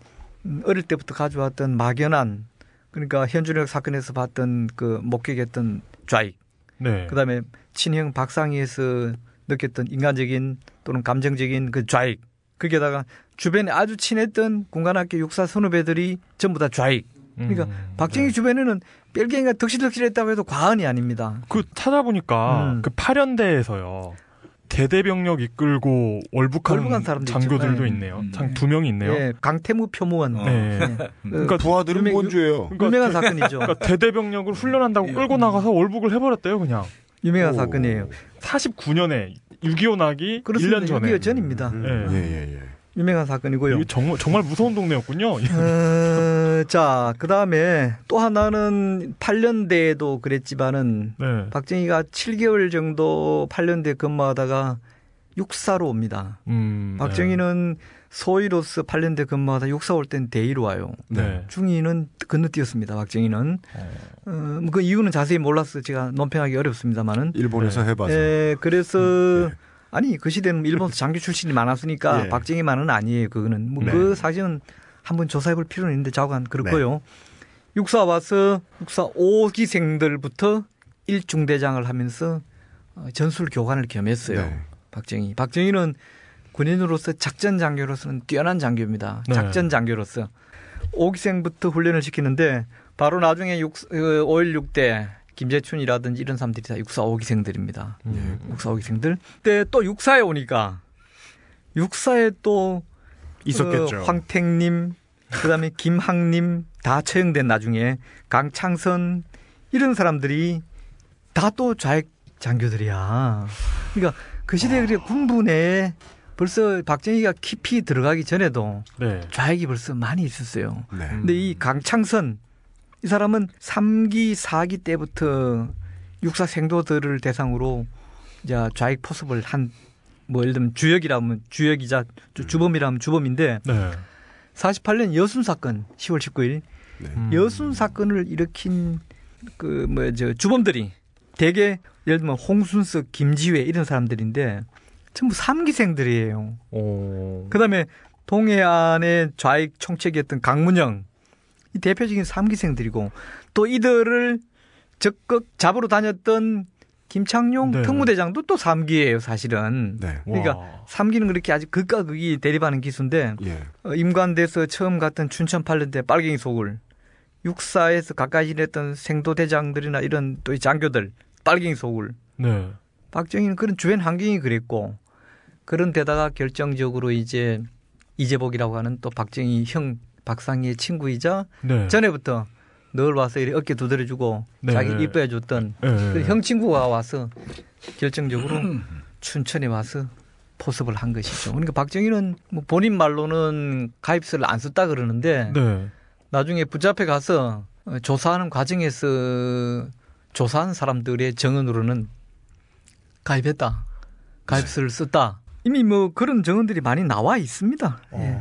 어릴 때부터 가져왔던 막연한 그러니까 현준혁 사건에서 봤던 그 목격했던 좌익, 네. 그다음에 친형 박상희에서 느꼈던 인간적인 또는 감정적인 그 좌익, 거기에다가 주변에 아주 친했던 군관학교 육사 선후배들이 전부 다 좌익. 그러니까 음. 박정희 네. 주변에는 뺄갱이가 덕실덕실했다고 해도 과언이 아닙니다. 그 찾아보니까 음. 그 8연대에서요. 대대병력 이끌고 월북한 월북한 장교들도 있죠. 있네요. 음. 장두명 있네요. 예, 강태무 표무원. 어. 네. 예. 그러니까 부하들은 유명- 뭔죄예요? 그러니까 유명한 사건이죠. 그러니까 대대병력을 훈련한다고 끌고 나가서 월북을 해버렸대요, 그냥. 유명한 오. 사건이에요. 49년에 6.25 나기 그렇습니다. 1년 전에. 6.25 전입니다. 음. 네. 예, 예, 예. 유명한 사건이고요. 이게 정말, 정말 무서운 동네였군요. 어, 자, 그 다음에 또 하나는 8년대에도 그랬지만은 네. 박정희가 7개월 정도 8년대 근무하다가 육사로 옵니다. 음, 박정희는 소위로서 8년대 근무하다 육사 올 땐 대위로 와요. 네. 네. 중위는 건너뛰었습니다. 박정희는. 어, 뭐그 이유는 자세히 몰라서 제가 논평하기 어렵습니다만은. 일본에서 해봐서. 예, 그래서 네. 아니 그 시대는 일본에서 장교 출신이 많았으니까 예. 박정희만은 아니에요. 그거는 뭐 네. 그 사실은 한번 조사해볼 필요는 있는데 자관 그렇고요. 육사 와서 육사 5기생들부터 일중대장을 하면서 어, 전술 교관을 겸했어요. 네. 박정희. 박정희는 군인으로서 작전 장교로서는 뛰어난 장교입니다. 네. 작전 장교로서 5기생부터 훈련을 시키는데 바로 나중에 6, 5.16대 김재춘이라든지 이런 사람들이 다 육사 5기생들입니다. 음. 육사 5기생들. 그때 또 육사에 오니까 육사에 또 있었겠죠. 어, 황택님, 그다음에 김학림 다 처형된 나중에 강창선 이런 사람들이 다 또 좌익 장교들이야. 그러니까 그 시대에 그래 군부 내에 벌써 박정희가 깊이 들어가기 전에도 네. 좌익이 벌써 많이 있었어요. 네. 근데 이 강창선 이 사람은 3기, 4기 때부터 육사 생도들을 대상으로 이제 좌익 포섭을 한 뭐 예를 들면 주역이라면 주역이자 주- 주범이라면 주범인데 네. 48년 여순 사건 10월 19일 네. 음. 여순 사건을 일으킨 그 뭐 저 주범들이 대개 예를 들면 홍순석, 김지회 이런 사람들인데 전부 3기생들이에요. 오. 그다음에 동해안의 좌익 총책이었던 강문영 이 대표적인 3기생들이고 또 이들을 적극 잡으러 다녔던 김창룡 네. 특무대장도 또 3기예요, 사실은. 네. 그러니까 와. 3기는 그렇게 아주 극과 극이 대립하는 기수인데 예. 어, 임관돼서 처음 갔던 춘천 8년대 빨갱이 속을 육사에서 가까이 지냈던 생도대장들이나 이런 또이 장교들 빨갱이 속을 네. 박정희는 그런 주변 환경이 그랬고 그런 데다가 결정적으로 이제 이재복이라고 하는 또 박정희 형 박상희의 친구이자 네. 전에부터 늘 와서 이렇게 어깨 두드려주고 네. 자기 이뻐해 줬던 네. 그형 친구가 와서 결정적으로 춘천에 와서 포섭을 한 것이죠. 그러니까 박정희는 뭐 본인 말로는 가입서를 안 썼다 그러는데 네. 나중에 붙잡혀 가서 어, 조사하는 과정에서 조사한 사람들의 정언으로는 가입했다. 가입서를 썼다. 이미 뭐 그런 정언들이 많이 나와 있습니다. 예.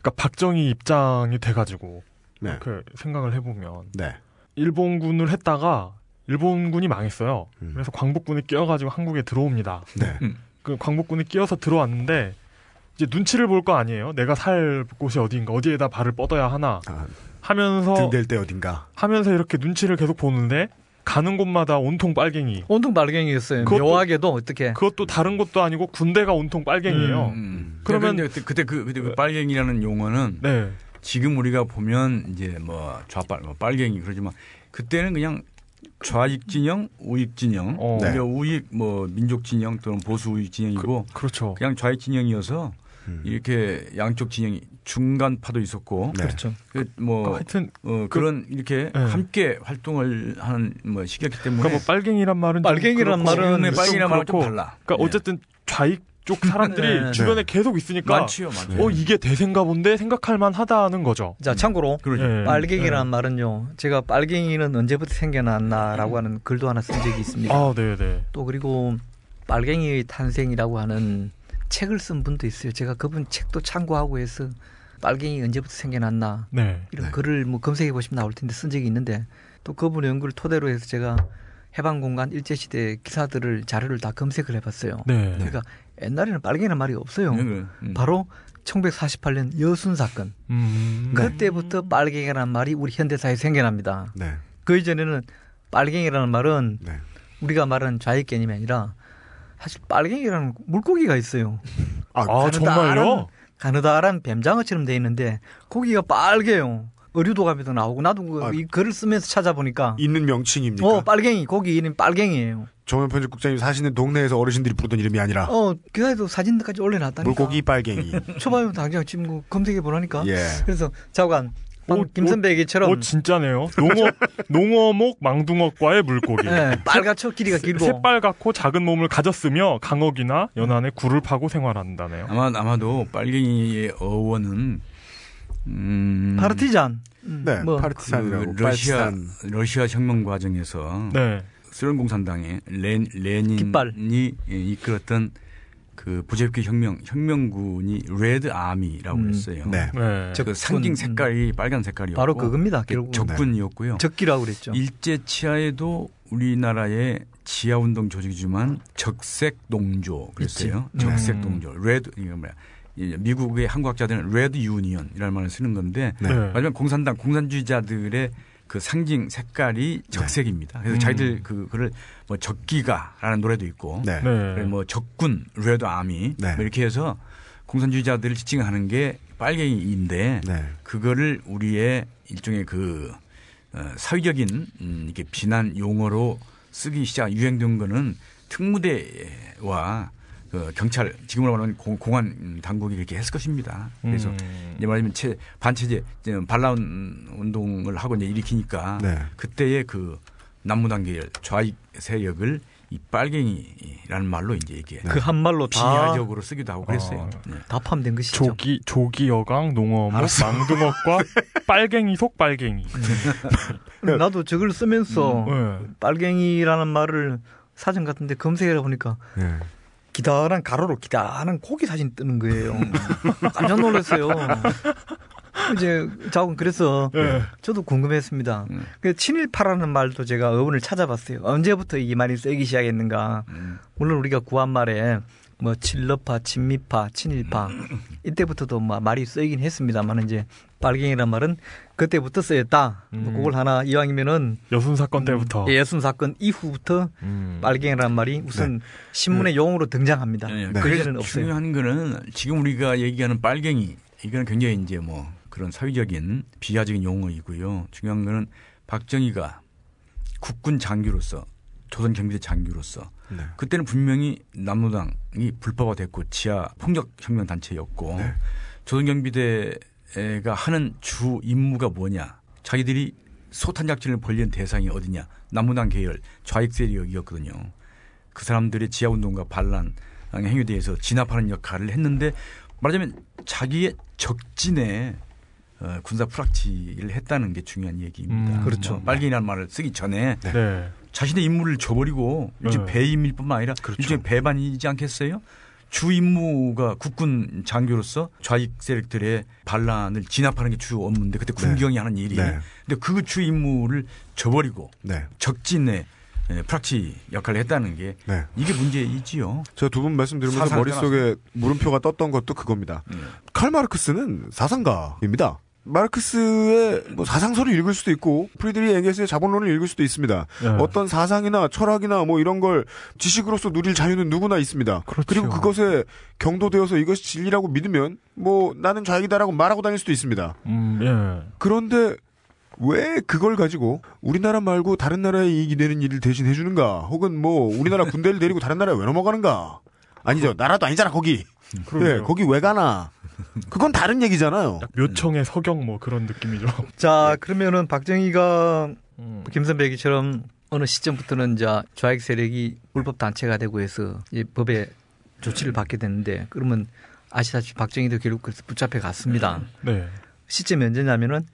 어. 그러니까 박정희 입장이 돼가지고 네. 이렇게 생각을 해보면 네. 일본군을 했다가 일본군이 망했어요. 음. 그래서 광복군이 끼어가지고 한국에 들어옵니다. 네. 그 광복군이 끼어서 들어왔는데 이제 눈치를 볼 거 아니에요. 내가 살 곳이 어디인가, 어디에다 발을 뻗어야 하나 아, 하면서 등댈 때 어딘가. 하면서 이렇게 눈치를 계속 보는데 가는 곳마다 온통 빨갱이. 온통 빨갱이였어요. 그것도- 묘하게도 어떻게 그것도 다른 곳도 아니고 군대가 온통 빨갱이에요. 음. 그러면- 그러면 그때, 그때 그 그때 그 빨갱이라는 용어는 네. 지금 우리가 보면 이제 뭐 좌빨, 뭐 빨갱이 그러지만 그때는 그냥 좌익 진영, 우익 진영, 어. 네. 우익 뭐 민족 진영 또는 보수 우익 진영이고 그 렇죠. 그, 냥 좌익 진영이어서 음. 이렇게 양쪽 진영이 중간파도 있었고 네. 그렇죠. 그 뭐 하여튼 어, 그런 이렇게 네. 함께 활동을 하는 뭐 시기였기 때문에 그러니까 뭐 빨갱이란 말은 좀 빨갱이란 말은 빨갱이란 말은 좀. 달라. 그러니까 네. 어쨌든 좌익 쪽 사람들이 네. 주변에 네. 계속 있으니까 많지요, 많죠. 어 이게 대세인가 본데 생각할 만하다는 거죠. 자 참고로. 예. 빨갱이라는 말은요. 제가 빨갱이는 언제부터 생겨났나라고 하는 글도 하나 쓴 적이 있습니다. 아, 네, 네. 또 그리고 빨갱이의 탄생이라고 하는 책을 쓴 분도 있어요. 제가 그분 책도 참고하고 해서 빨갱이 언제부터 생겨났나 네. 이런 네. 글을 뭐 검색해 보시면 나올 텐데 쓴 적이 있는데 또 그분의 연구를 토대로 해서 제가 해방공간 일제시대 기사들을 자료를 다 검색을 해봤어요. 네. 그러니까 옛날에는 빨갱이라는 말이 없어요. 네. 음. 바로 1948년 여순 사건. 음. 그때부터 빨갱이라는 말이 우리 현대사에 생겨납니다. 네. 그 이전에는 빨갱이라는 말은 네. 우리가 말하는 좌익 개념이 아니라 사실 빨갱이라는 물고기가 있어요. 아, 아, 정말요? 가느다란 뱀장어처럼 돼 있는데 고기가 빨개요. 의류도감에도 나오고 나도 그 아. 이 글을 쓰면서 찾아보니까 있는 명칭입니까? 어 빨갱이 고기 이름 빨갱이에요. 정현 편집국장님 사시는 동네에서 어르신들이 부르던 이름이 아니라 어 기사에도 사진까지 올려놨다니까. 물고기 빨갱이. 초봐요 당장 지금 그 검색해 보라니까. 예. 그래서 자관 오, 김 선배 얘기처럼 어, 진짜네요. 농어, 농어목 망둥어과의 물고기. 예, 빨갛죠 길이가 길고. 새빨갛고 작은 몸을 가졌으며 강어기나 연안에 굴을 파고 생활한다네요. 아마 아마도 빨갱이의 어원은 음, 파르티잔. 음, 네. 뭐 파르티산이라고. 그 러시아 빨치산. 러시아 혁명 과정에서 네. 소련 공산당의 레, 레닌이 깃발. 예, 이끌었던 그 볼셰비키 혁명 혁명군이 Red Army라고 음, 그랬어요. 네. 네. 그 상징 색깔이 빨간 색깔이었고 바로 그겁니다. 결국 적군이었고요. 적기라고 그랬죠. 일제 치하에도 우리나라의 지하 운동 조직이지만 적색 농조 그랬어요. 있지. 적색 음. 농조. red 이거 뭐야? 이 미국의 한국학자들은 red union이라는 말을 쓰는 건데 네. 네. 마지막 공산당 공산주의자들의 그 상징 색깔이 적색입니다. 그래서 음. 자기들 그 그를 뭐 적기가라는 노래도 있고 네. 네. 그리고 뭐 적군 레드 아미 네. 뭐 이렇게 해서 공산주의자들을 지칭하는 게 빨갱이인데 네. 그거를 우리의 일종의 그 어, 사회적인 음, 이렇게 비난 용어로 쓰기 시작 유행된 거는 특무대와 그 경찰 지금으로 말하면 공, 공안 당국이 그렇게 했을 것입니다. 그래서 음. 이제 말하면 체, 반체제 이제 반란 운동을 하고 이제 일으키니까 네. 그때의 그 남무당 계열 좌익 세력을 이 빨갱이라는 말로 이제 이게 그 한 말로 다, 비하적으로 쓰기도 하고 그랬어요. 아. 네. 다 포함된 것이죠. 조기 조기 여강 농어목. 망둥어과 빨갱이 속 빨갱이. 나도 저걸 쓰면서 네. 빨갱이라는 말을 사전 같은데 검색해 보니까 예. 기다란 가로로 기다란 고기 사진 뜨는 거예요. 깜짝 놀랐어요. 이제 자고 그래서 네. 저도 궁금했습니다. 음. 그 친일파라는 말도 제가 어원을 찾아봤어요. 언제부터 이 말이 쓰기 시작했는가? 음. 물론 우리가 구한 말에 뭐 칠러파, 친미파, 친일파 이때부터도 뭐 말이 쓰이긴 했습니다만 이제 빨갱이란 말은 그때부터 쓰였다. 뭐 음. 그걸 하나 이왕이면은 여순 사건 때부터. 예, 여순 사건 이후부터 음. 빨갱이라는 말이 우선 신문의 용어로 등장합니다. 네. 네. 그 그래서. 중요한 거는 지금 우리가 얘기하는 빨갱이 이거는 굉장히 이제 뭐 그런 사회적인 비하적인 용어이고요. 중요한 거는 박정희가 국군 장교로서 조선 경비대 장교로서 네. 그때는 분명히 남로당이 불법화됐고 지하 폭력 혁명 단체였고 네. 조선 경비대가 하는 주 임무가 뭐냐? 자기들이 소탄 작전을 벌리는 대상이 어디냐? 남무당 계열 좌익 세력이었거든요. 그 사람들의 지하 운동과 반란 행위에 대해서 진압하는 역할을 했는데 말하자면 자기의 적진에 어, 군사 프락치를 했다는 게 중요한 얘기입니다. 음, 그렇죠. 뭐 빨갱이라는 말을 쓰기 전에 네. 자신의 임무를 줘버리고 일종 네. 배임일 뿐만 아니라 그렇죠. 일종의 배반이지 않겠어요? 주 임무가 국군 장교로서 좌익 세력들의 반란을 진압하는 게 주 업무인데 그때 군경이 하는 일이 네. 근데 그 주 임무를 줘버리고 네. 적진에 에, 프락치 역할을 했다는 게 네. 이게 문제이지요. 제가 두 분 말씀 들으면서 사상을 머릿속에 물음표가 떴던 것도 그겁니다. 음. 칼 마르크스는 사상가입니다. 마르크스의 뭐 사상서를 읽을 수도 있고 프리드리히 엥겔스의 자본론을 읽을 수도 있습니다. 네. 어떤 사상이나 철학이나 뭐 이런 걸 지식으로서 누릴 자유는 누구나 있습니다. 그렇죠. 그리고 그것에 경도되어서 이것이 진리라고 믿으면 뭐 나는 좌익이다라고 말하고 다닐 수도 있습니다. 음, 예. 그런데 왜 그걸 가지고 우리나라 말고 다른 나라에 이익이 되는 일을 대신 해주는가? 혹은 뭐 우리나라 군대를 데리고 다른 나라에 왜 넘어가는가? 아니죠. 나라도 아니잖아 거기. 예, 거기 왜 가나? 그건 다른 얘기잖아요. 묘청의 서경 뭐 그런 느낌이죠. 자, 그러면은 박정희가 음. 김 선배 얘기처럼 어느 시점부터는 이제 좌익 세력이 불법 단체가 되고 해서 이 법에 조치를 받게 되는데 그러면 아시다시피 박정희도 결국 그래서 붙잡혀 갔습니다. 네. 시점이 언제냐면은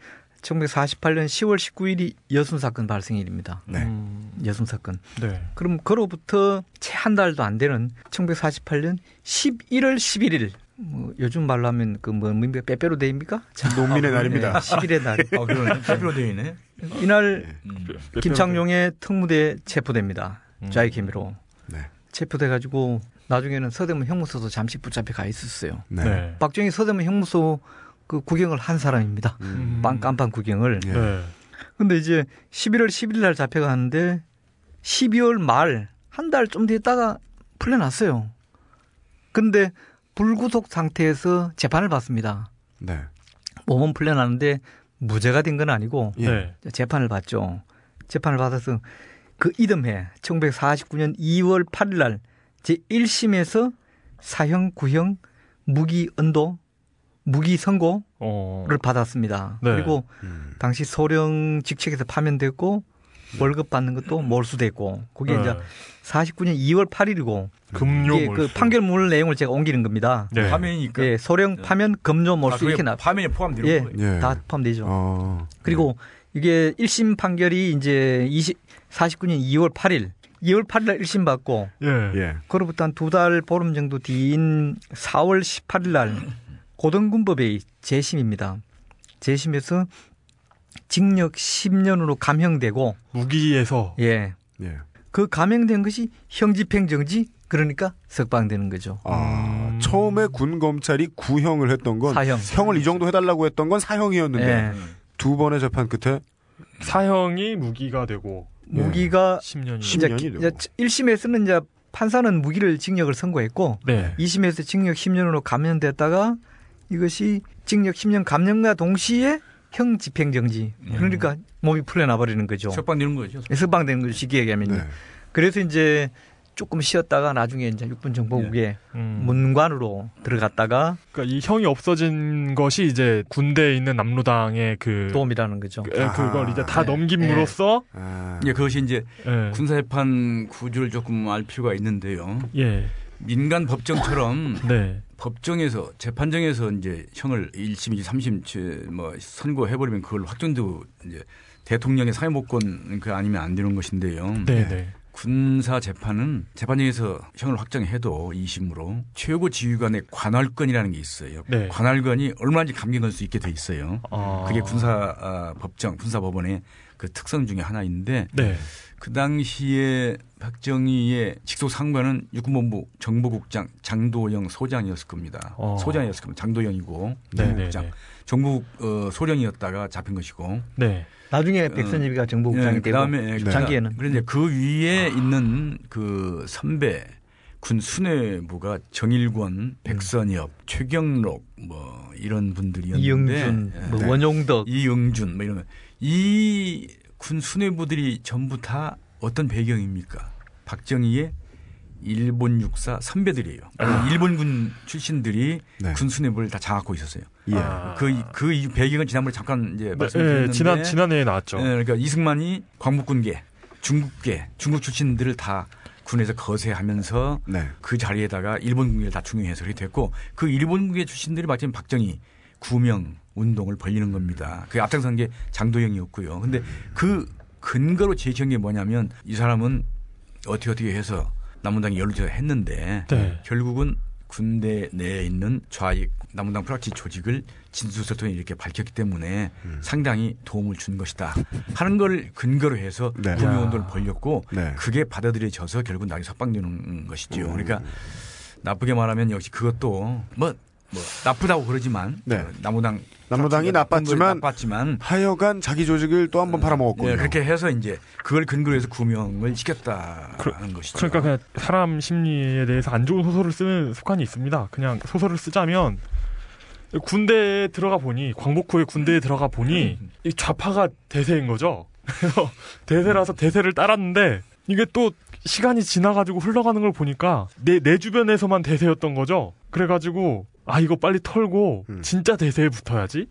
1948년 10월 19일이 여순 사건 발생일입니다. 네. 음, 여순 사건. 네. 그럼 그로부터 채 한 달도 안 되는 1948년 11월 11일. 뭐 요즘 말로 하면 그뭐 뭡니까 빼빼로 데이입니까? 자, 농민의 날입니다. 10일의 날. 아, 그러네. 대표로 되어 있네. 이날 음. 김창룡의 특무대 체포됩니다. 음. 좌익 혐의로. 네. 체포돼 가지고 나중에는 서대문 형무소도 잠시 붙잡혀 가 있었어요. 네. 네. 박정희 서대문 형무소 그 구경을 한 사람입니다. 음. 빵 깜빵 구경을. 예. 네. 근데 이제 11월 10일 날 잡혀가는데 12월 말 한 달좀 됐다가 풀려났어요. 근데 불구속 상태에서 재판을 받습니다. 네. 몸은 풀려났는데 무죄가 된 건 아니고 예. 네. 재판을 받죠. 재판을 받아서 그 이듬해 1949년 2월 8일 날 제1심에서 사형, 구형, 무기 언도, 무기 선고를 어. 받았습니다. 네. 그리고 음. 당시 소령 직책에서 파면됐고 월급 받는 것도 몰수됐고 그게 네. 이제 49년 2월 8일이고 금요 이게 그. 판결문 내용을 제가 옮기는 겁니다. 네. 화면이니까. 예, 소령 파면 금조 몰수 아, 이렇게 나 화면에 포함되는 예, 거예요. 예. 다 포함되죠. 어. 그리고 이게 1심 판결이 이제 20, 49년 2월 8일, 2월 8일 날 1심 받고 예. 예. 그로부터 한 두 달 보름 정도 뒤인 4월 18일 날 고등군법의 재심입니다. 재심에서 징역 10년으로 감형되고 무기에서 예. 예. 그 감형된 것이 형집행정지 그러니까 석방되는 거죠. 아, 음. 처음에 군 검찰이 구형을 했던 건 사형. 형을 이 정도 해달라고 했던 건 사형이었는데 예. 두 번의 재판 끝에 사형이 무기가 되고 무기가 10년이. 십- 이제, 10년이 기- 되고. 이제 1심에서는 이제 판사는 무기를 징역을 선고했고 네. 2심에서 징역 10년으로 감면됐다가 이것이 징역 10년 감면과 동시에 형 집행정지. 그러니까 몸이 풀려나 버리는 거죠. 석방되는 거죠. 석방되는 거죠. 쉽게 얘기하면요. 네. 그래서 이제 조금 쉬었다가 나중에 이제 육군 정보국에 음. 문관으로 들어갔다가 그러니까 이 형이 없어진 것이 이제 군대에 있는 남로당의 그 도움이라는 거죠. 그- 예, 그걸 이제 다 네. 넘김으로써 아, 예, 그것이 이제 예. 군사재판 구조를 조금 알 필요가 있는데요. 예. 민간 법정처럼 네. 법정에서 재판정에서 이제 형을 1심, 2심, 3심 뭐 선고해 버리면 그걸 확정되고 이제 대통령의 사회목권 그 아니면 안 되는 것인데요. 네, 네. 군사 재판은 재판정에서 형을 확정해도 2심으로 최고 지휘관의 관할권이라는 게 있어요. 네. 관할권이 얼마든지 감경 걸수 있게 돼 있어요. 아. 그게 군사 아, 법정, 군사 법원의 그 특성 중에 하나인데 네. 그 당시에 박정희의 직속 상관은 육군본부 정보국장 장도영 소장이었을 겁니다. 어. 소장이었을 겁니다. 장도영이고 네, 네, 정보국장. 네. 정부 어, 소령이었다가 잡힌 것이고. 네. 나중에 백선엽이가 정보국장이 예, 되고 그다음에 장기에는 그런데 그 위에 있는 그 선배 군 수뇌부가 정일권, 백선엽, 최경록 뭐 이런 분들이었는데 이영준, 예. 뭐 네. 원용덕 이영준 뭐 이런 이 군 수뇌부들이 전부 다 어떤 배경입니까? 박정희의 일본 육사 선배들이에요. 일본군 출신들이 네. 군 수뇌부를 다 장악하고 있었어요. 예. 아. 그, 그 이- 배경은 지난번에 잠깐 이제 네, 말씀드렸는데 예, 지난 지난해에 나왔죠. 예, 그러니까 이승만이 광복군계, 중국계, 중국 출신들을 다 군에서 거세하면서 네. 그 자리에다가 일본 군계를 다 중용해서 그렇게 됐고 그 일본 군계 출신들이 마침 박정희 구명 운동을 벌리는 겁니다. 그 앞장선 게 장도영이었고요. 근데 그 근거로 제시한 게 뭐냐면 이 사람은 어떻게 어떻게 해서 남문당이 연루제가 했는데 네. 결국은 군대 내에 있는 좌익 남문당 프락치 조직을 진술서를 통해 이렇게 밝혔기 때문에 상당히 도움을 준 것이다 하는 걸 근거로 해서 네. 구명운동을 벌렸고 네. 그게 받아들여져서 결국 나중에 석방되는 것이죠. 그러니까 나쁘게 말하면 역시 그것도 뭐, 뭐 나쁘다고 그러지만 네. 어, 남무당 남무당이 나빴지만 나빴지만 하여간 자기 조직을 또 한번 팔아먹었군요. 예, 그렇게 해서 이제 그걸 근거로 해서 구명을 시켰다는 것이죠. 그러니까 그냥 사람 심리에 대해서 안 좋은 소설을 쓰는 습관이 있습니다. 그냥 소설을 쓰자면 군대에 들어가 보니 광복 후에 군대에 들어가 보니 이 좌파가 대세인 거죠. 그래서 대세라서 대세를 따랐는데 이게 또 시간이 지나가지고 흘러가는 걸 보니까 내 내 주변에서만 대세였던 거죠. 그래가지고 아 이거 빨리 털고 음. 진짜 대세에 붙어야지.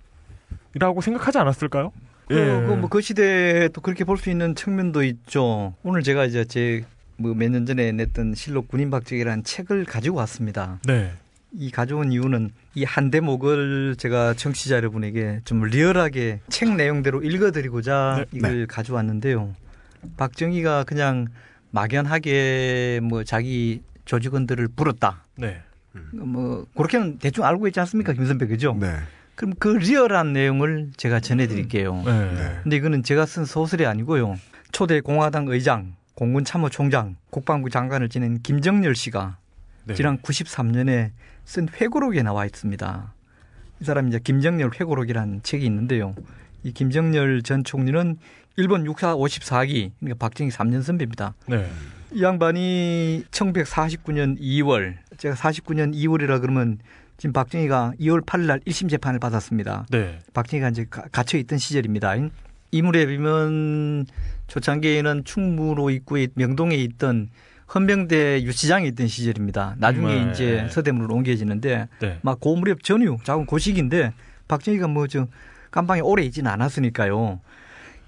라고 생각하지 않았을까요? 예. 그, 뭐, 그 시대에 또 그렇게 볼 수 있는 측면도 있죠. 오늘 제가 이제 제 뭐 몇 년 전에 냈던 실록 군인 박정희라는 책을 가지고 왔습니다. 네. 이 가져온 이유는 이 한 대목을 제가 청취자 여러분에게 좀 리얼하게 책 내용대로 읽어드리고자 네. 이걸 가져왔는데요. 박정희가 그냥 막연하게 뭐 자기 조직원들을 불었다. 네. 뭐 그렇게는 대충 알고 있지 않습니까, 김선배 그죠? 네. 그럼 그 리얼한 내용을 제가 전해드릴게요. 네. 네. 근데 이거는 제가 쓴 소설이 아니고요. 초대 공화당 의장, 공군 참모총장, 국방부 장관을 지낸 김정열 씨가 네. 지난 93년에 쓴 회고록에 나와 있습니다. 이 사람이 이제 김정열 회고록이라는 책이 있는데요. 이 김정열 전 총리는 일본 육사 54기, 그러니까 박정희 3년 선배입니다. 네. 이 양반이 1949년 2월, 제가 49년 2월이라 그러면 지금 박정희가 2월 8일 날 1심 재판을 받았습니다. 네. 박정희가 이제 가- 갇혀 있던 시절입니다. 이물에 비면 초창기에는 충무로 입구에 명동에 있던 헌병대 유치장에 있던 시절입니다. 나중에 네. 이제 서대문으로 옮겨지는데 네. 막 고무렵 전후 작은 고식인데 박정희가 뭐 저 깜방에 오래 있지는 않았으니까요.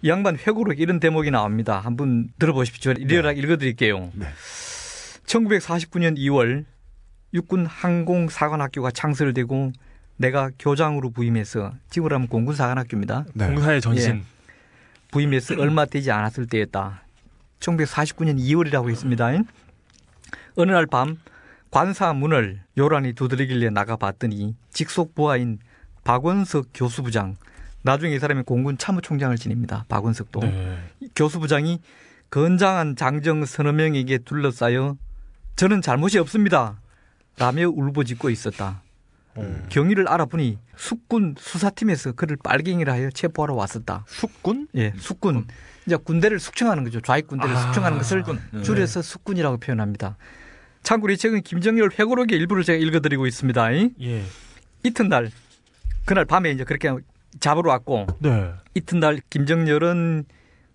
이 양반 회고록 이런 대목이 나옵니다. 한번 들어보십시오. 리얼하게 읽어드릴게요. 네. 1949년 2월 육군 항공사관학교가 창설되고 내가 교장으로 부임해서 지금으로 하면 공군사관학교입니다. 네. 공사의 전신. 부임해서 얼마 되지 않았을 때였다. 1949년 2월이라고 했습니다. 어느 날 밤 관사 문을 요란히 두드리길래 나가봤더니 직속 부하인 박원석 교수부장 나중에 이 사람이 공군 참모총장을 지냅니다. 박원석도 네. 교수부장이 건장한 장정 서너 명에게 둘러싸여 저는 잘못이 없습니다. 라며 울부짖고 있었다. 어. 경위를 알아보니 숙군 수사팀에서 그를 빨갱이라 하여 체포하러 왔었다. 숙군? 예, 숙군. 이제 군대를 숙청하는 거죠. 좌익 군대를 아, 숙청하는 것을. 네. 줄여서 숙군이라고 표현합니다. 참고로 이 책은 김정열 회고록의 일부를 제가 읽어드리고 있습니다. 예. 이튿날 그날 밤에 이제 그렇게 잡으러 왔고 네. 이튿날 김정열은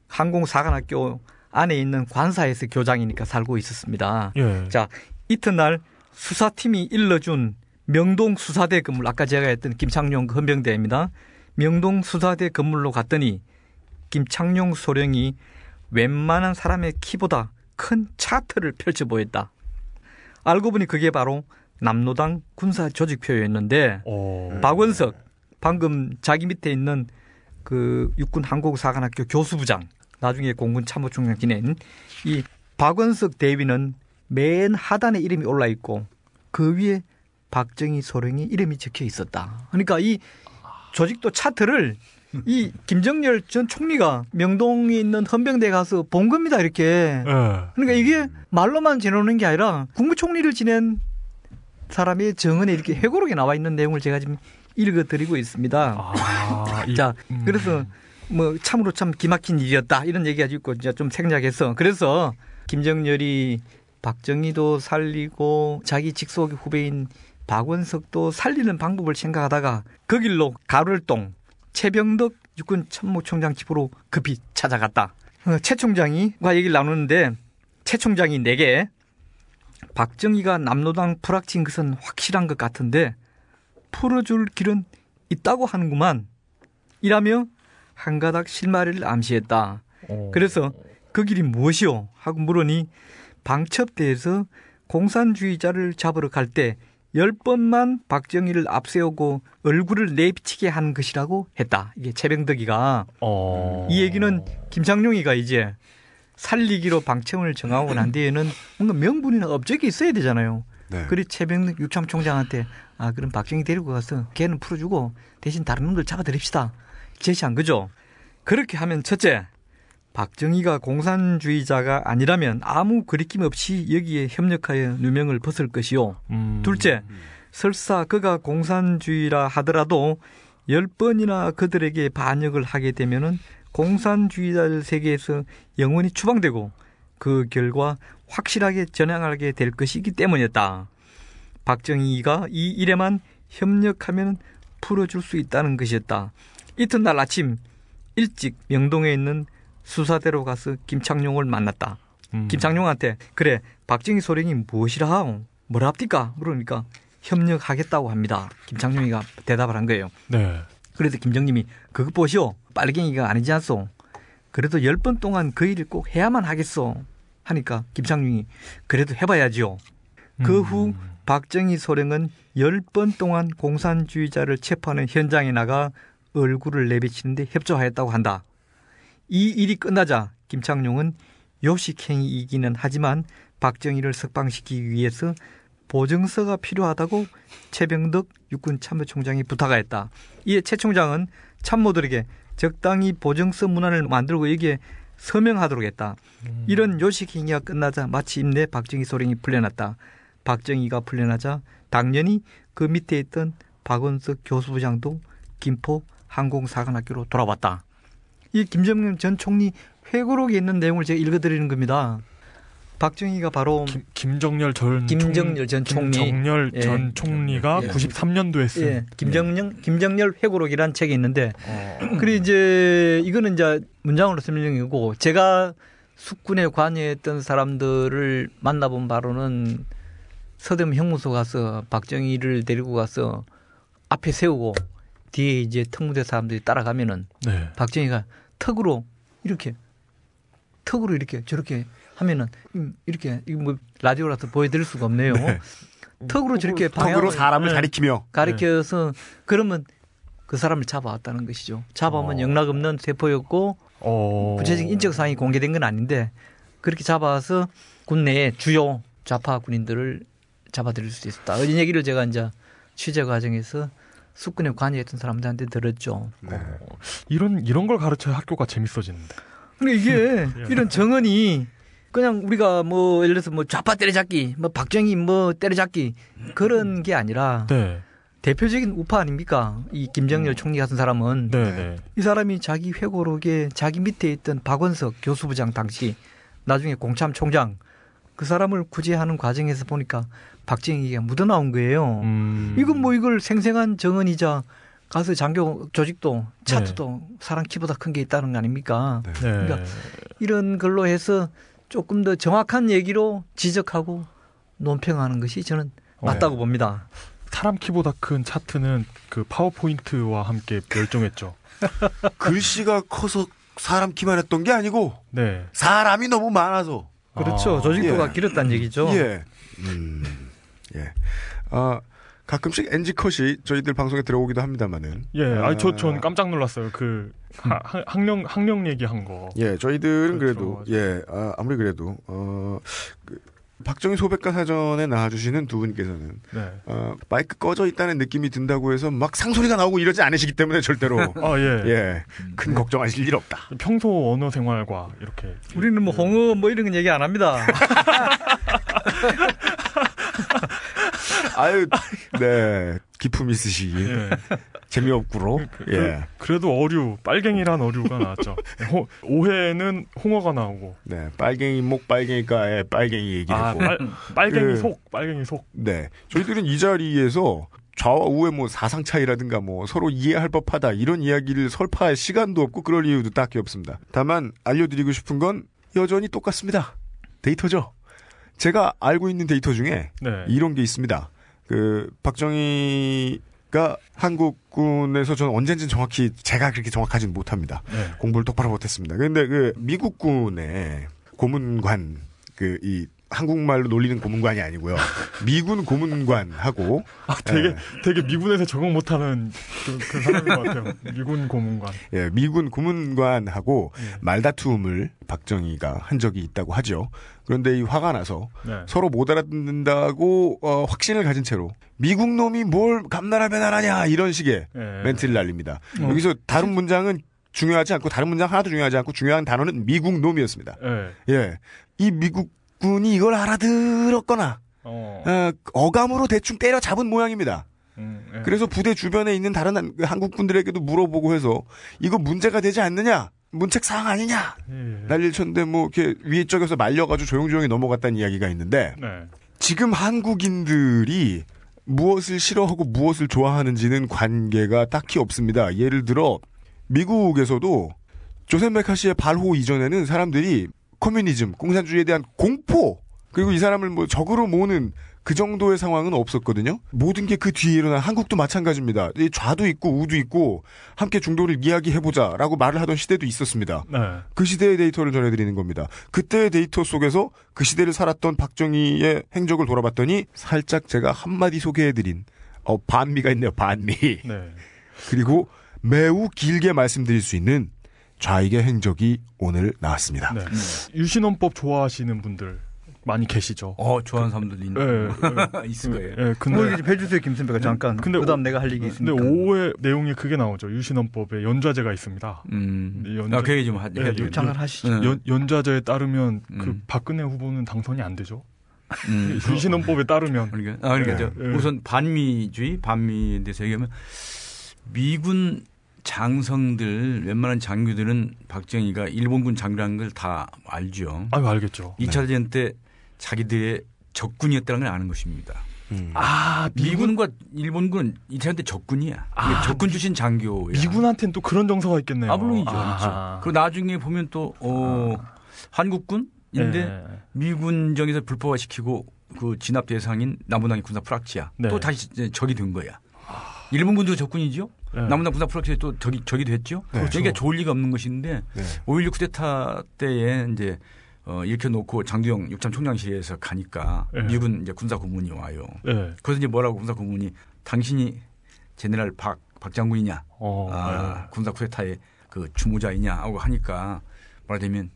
항공사관학교 안에 있는 관사에서 교장이니까 살고 있었습니다. 예. 자, 이튿날 수사팀이 일러준 명동 수사대 건물, 아까 제가 했던 김창룡 그 헌병대입니다. 명동 수사대 건물로 갔더니 김창룡 소령이 웬만한 사람의 키보다 큰 차트를 펼쳐 보였다. 알고 보니 그게 바로 남노당 군사 조직표였는데 어. 박원석 방금 자기 밑에 있는 그 육군 항공사관학교 교수부장 나중에 공군 참모총장 지낸 이 박원석 대위는 맨 하단에 이름이 올라 있고 그 위에 박정희 소령이 이름이 적혀 있었다. 그러니까 이 조직도 차트를 이 김정열 전 총리가 명동에 있는 헌병대 가서 본 겁니다. 이렇게. 예. 그러니까 이게 말로만 지내는 게 아니라 국무총리를 지낸 사람의 정언에 이렇게 회고록에 나와 있는 내용을 제가 지금 읽어드리고 있습니다. 아, 이- 자, 음. 그래서 뭐 참으로 참 기막힌 일이었다 이런 얘기가 있고 이제 좀 생략해서 그래서 김정열이 박정희도 살리고 자기 직속 후배인 박원석도 살리는 방법을 생각하다가 그 길로 가을동 최병덕 육군 참모총장 집으로 급히 찾아갔다. 어, 최 총장이과 얘기를 나누는데 최 총장이 내게 박정희가 남노당 불확친 것은 확실한 것 같은데 풀어줄 길은 있다고 하는구만. 이라며 한 가닥 실마리를 암시했다. 어. 그래서 그 길이 무엇이오? 하고 물으니 방첩대에서 공산주의자를 잡으러 갈 때 열 번만 박정희를 앞세우고 얼굴을 내비치게 하는 것이라고 했다. 이게 최병덕이가 어. 이 얘기는 김창룡이가 이제 살리기로 방청을 정하고 난 뒤에는 뭔가 명분이나 업적이 있어야 되잖아요. 네. 그리 최병덕 육참 총장한테 아 그럼 박정희 데리고 가서 걔는 풀어주고 대신 다른 놈들 잡아드립시다 제시한 거죠. 그렇게 하면 첫째 박정희가 공산주의자가 아니라면 아무 거리낌 없이 여기에 협력하여 누명을 벗을 것이요. 음. 둘째 설사 그가 공산주의라 하더라도 열 번이나 그들에게 반역을 하게 되면은 공산주의자들 세계에서 영원히 추방되고 그 결과 확실하게 전향하게 될 것이기 때문이었다. 박정희가 이 일에만 협력하면 풀어줄 수 있다는 것이었다. 이튿날 아침 일찍 명동에 있는 수사대로 가서 김창룡을 만났다. 음. 김창룡한테 그래 박정희 소령이 무엇이라 하오? 뭐라 합니까? 물으니까 협력하겠다고 합니다. 김창룡이가 대답을 한 거예요. 네. 그래서 김정님이 그것 보시오. 빨갱이가 아니지 않소. 그래도 열 번 동안 그 일을 꼭 해야만 하겠소. 하니까 김창룡이 그래도 해봐야지요. 그 음. 후 박정희 소령은 열번 동안 공산주의자를 체포하는 현장에 나가 얼굴을 내비치는데 협조하였다고 한다. 이 일이 끝나자 김창룡은 요식행위이기는 하지만 박정희를 석방시키기 위해서 보증서가 필요하다고 최병덕 육군 참모총장이 부탁하였다. 이에 최 총장은 참모들에게 적당히 보증서 문안을 만들고 여기에 서명하도록 했다. 이런 요식행위가 끝나자 마침내 박정희 소령이 풀려났다. 박정희가 풀려나자 당연히 그 밑에 있던 박원석 교수부장도 김포 항공사관학교로 돌아왔다. 이 김정은 전 총리 회고록에 있는 내용을 제가 읽어드리는 겁니다. 박정희가 바로 김, 김정열 전 김정열 전 총리. 김정열 예. 전 총리가 예. 93년도에 쓴 예, 김정영 김정열 회고록이라는 책이 있는데 어. 그리고 이제 이거는 이제 문장으로 설명이고 제가 숙군에 관여했던 사람들을 만나본 바로는 서대문 형무소 가서 박정희를 데리고 가서 앞에 세우고 뒤에 이제 특무대 사람들이 따라가면은 네. 박정희가 턱으로 이렇게 턱으로 이렇게 저렇게 하면은 음, 이렇게 뭐 라디오라서 보여드릴 수가 없네요. 턱으로 저렇게 방향을 사람을 네. 가리키며 가리켜서 그러면 그 사람을 잡아왔다는 것이죠. 잡아오면 어. 영락 없는 세포였고 어. 구체적인 인적 사항이 공개된 건 아닌데 그렇게 잡아서 군 내에 주요 좌파 군인들을 잡아들일 수 있었다. 이런 얘기를 제가 이제 취재 과정에서 숙군에 관여했던 사람들한테 들었죠. 네. 이런 이런 걸 가르쳐야 학교가 재밌어지는데. 근데 이게 예. 이런 정언이 그냥 우리가 뭐 예를 들어서 뭐 좌파 때려잡기, 뭐 박정희 뭐 때려잡기 그런 게 아니라 네. 대표적인 우파 아닙니까? 이 김정열 총리 같은 사람은 네, 네. 이 사람이 자기 회고록에 자기 밑에 있던 박원석 교수부장 당시 나중에 공참 총장 그 사람을 구제하는 과정에서 보니까 박정희가 묻어나온 거예요. 음. 이건 뭐 이걸 생생한 정언이자 가서 장교 조직도 차트도 사람 키보다 큰 게 있다는 거 아닙니까? 네. 네. 그러니까 이런 걸로 해서 조금 더 정확한 얘기로 지적하고 논평하는 것이 저는 맞다고 봅니다. 사람 키보다 큰 차트는 그 파워포인트와 함께 멸종했죠. 글씨가 커서 사람 키만 했던 게 아니고 네. 사람이 너무 많아서 그렇죠. 아, 조직도가 예. 길었다는 얘기죠. 예. 음, 예. 아, 가끔씩 NG 컷이 저희들 방송에 들어오기도 합니다만은. 예, 아니 아. 저전 깜짝 놀랐어요. 그 하- 하- 학령 학령 얘기한 거. 예, 저희들은 그래도 그렇죠. 예, 아, 아무리 그래도 어, 그, 박정희 소백과 사전에 나와주시는 두 분께서는 네. 어, 마이크 꺼져 있다는 느낌이 든다고 해서 막 상소리가 나오고 이러지 않으시기 때문에 절대로 아 예. 예, 큰 걱정하실 일 없다. 평소 언어 생활과 이렇게 우리는 뭐 홍어 뭐 이런 건 얘기 안 합니다. 아유, 네, 기품 있으시기 예. 재미없구로. 그- 예, 그래도 어류 빨갱이란 어류가 나왔죠. 호, 오해는 홍어가 나오고. 네, 빨갱이 목 빨갱이가에 빨갱이 얘기를 아. 빨, 빨갱이 그- 속 빨갱이 속. 네. 저희들은 이 자리에서 좌와 우의 뭐 사상 차이라든가 뭐 서로 이해할 법하다 이런 이야기를 설파할 시간도 없고 그럴 이유도 딱히 없습니다. 다만 알려드리고 싶은 건 여전히 똑같습니다. 데이터죠. 제가 알고 있는 데이터 중에 네. 이런 게 있습니다. 그 박정희가 한국군에서 저는 언젠지 정확히 제가 그렇게 정확하지는 못합니다. 네. 공부를 똑바로 못했습니다. 근데 그 미국군의 고문관 그 이 한국말로 놀리는 고문관이 아니고요. 미군 고문관하고 아 되게 예. 되게 미군에서 적응 못하는 그, 그 사람인 것 같아요. 미군 고문관. 예, 미군 고문관하고 예. 말다툼을 박정희가 한 적이 있다고 하죠. 그런데 이 화가 나서 네. 서로 못 알아듣는다고 어, 확신을 가진 채로 미국 놈이 뭘 감나라 배나라냐 이런 식의 예. 멘트를 날립니다. 여기서 다른 문장은 중요하지 않고 다른 문장 하나도 중요하지 않고 중요한 단어는 미국 놈이었습니다. 예. 예, 이 미국군이 이걸 알아들었거나 어. 어, 어 감으로 대충 때려 잡은 모양입니다. 음, 예. 그래서 부대 주변에 있는 다른 한- 한국군들에게도 물어보고 해서 이거 문제가 되지 않느냐? 문책 사항 아니냐? 예. 난리를 쳤는데 뭐 이렇게 위에 쪽에서 말려가지고 조용조용히 넘어갔다는 이야기가 있는데 네. 지금 한국인들이 무엇을 싫어하고 무엇을 좋아하는지는 관계가 딱히 없습니다. 예를 들어 미국에서도 조셉 매카시의 발호 이전에는 사람들이 communism, 공산주의에 대한 공포 그리고 이 사람을 뭐 적으로 모는 그 정도의 상황은 없었거든요. 모든 게 그 뒤에 일어난 한국도 마찬가지입니다. 이 좌도 있고 우도 있고 함께 중도를 이야기해보자라고 말을 하던 시대도 있었습니다. 네. 그 시대의 데이터를 전해드리는 겁니다. 그때의 데이터 속에서 그 시대를 살았던 박정희의 행적을 돌아봤더니 살짝 제가 한마디 소개해드린 어, 반미가 있네요. 반미. 네. 그리고 매우 길게 말씀드릴 수 있는 좌익의 행적이 오늘 나왔습니다. 네. 유신헌법 좋아하시는 분들 많이 계시죠. 어, 좋아하는 사람들도 있, 예. 있을 거예요. 예. 뭐 근데 이제 해주세요 김선배가 잠깐. 근데 그다음 내가 할 얘기 근데 있으니까. 5회 내용에 그게 나오죠. 유신헌법에 연좌제가 있습니다. 음. 연좌- 아, 그 얘기 좀 하, 네. 유- 장을 하시죠. 음. 연, 연좌제에 따르면 그 음. 박근혜 후보는 당선이 안 되죠. 음. 유신헌법에 따르면 그러니까, 아, 그러니까 네. 저 네. 우선 반미주의, 반미에 대해서 얘기하면 미군 장성들, 웬만한 장교들은 박정희가 일본군 장교라는 걸 다 알죠. 아유 알겠죠. 이 2차 대전 때 자기들의 적군이었다는 걸 아는 것입니다. 음. 아 미군 미군과 일본군은 2차 대전 때 적군이야. 아, 적군 출신 장교야. 미군한테는 또 그런 정서가 있겠네요. 아, 물론이죠. 아. 있죠. 그리고 나중에 보면 또, 어, 한국군인데 예. 미군정에서 불법화시키고 그 진압 대상인 남부당의 군사 프락치야. 네. 또 다시 이제 적이 된 거야. 일본군도 적군이죠. 예. 남부당 군사 프락치에 또 적이, 적이 됐죠. 네. 그러니까 좋을 리가 없는 것인데 네. 5.16 쿠데타 때에 이제 어, 이렇게 놓고 장두영 육참 총장실에서 가니까 네. 미군 이제 군사 고문이 와요. 예. 그래서 이제 뭐라고 군사 고문이 당신이 제네랄 박, 박 장군이냐? 어. 아, 군사 쿠데타의 그 주무자이냐 하고 하니까 말하자면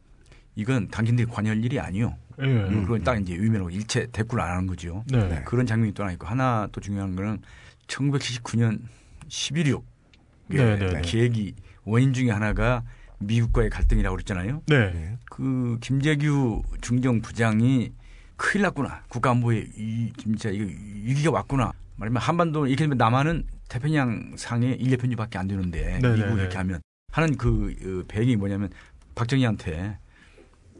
이건 당신들이 관여할 일이 아니요. 예. 예. 그건 딱 이제 위면으로 일체 대꾸를 안 하는 거죠. 네. 네. 그런 장면이 또 하나 있고 하나 또 중요한 거는 1979년 11.16 네, 네, 네. 원인 중에 하나가 미국과의 갈등이라고 그랬잖아요. 네. 그 김재규 중정 부장이 큰일 났구나. 국가안보에 이, 진짜 이거 위기가 왔구나. 말하면 한반도 이렇게 되면 남한은 태평양 상에 인력 편주밖에 안 되는데 네, 미국 네, 이렇게 네. 하면 하는 그 어, 배경이 뭐냐면 박정희한테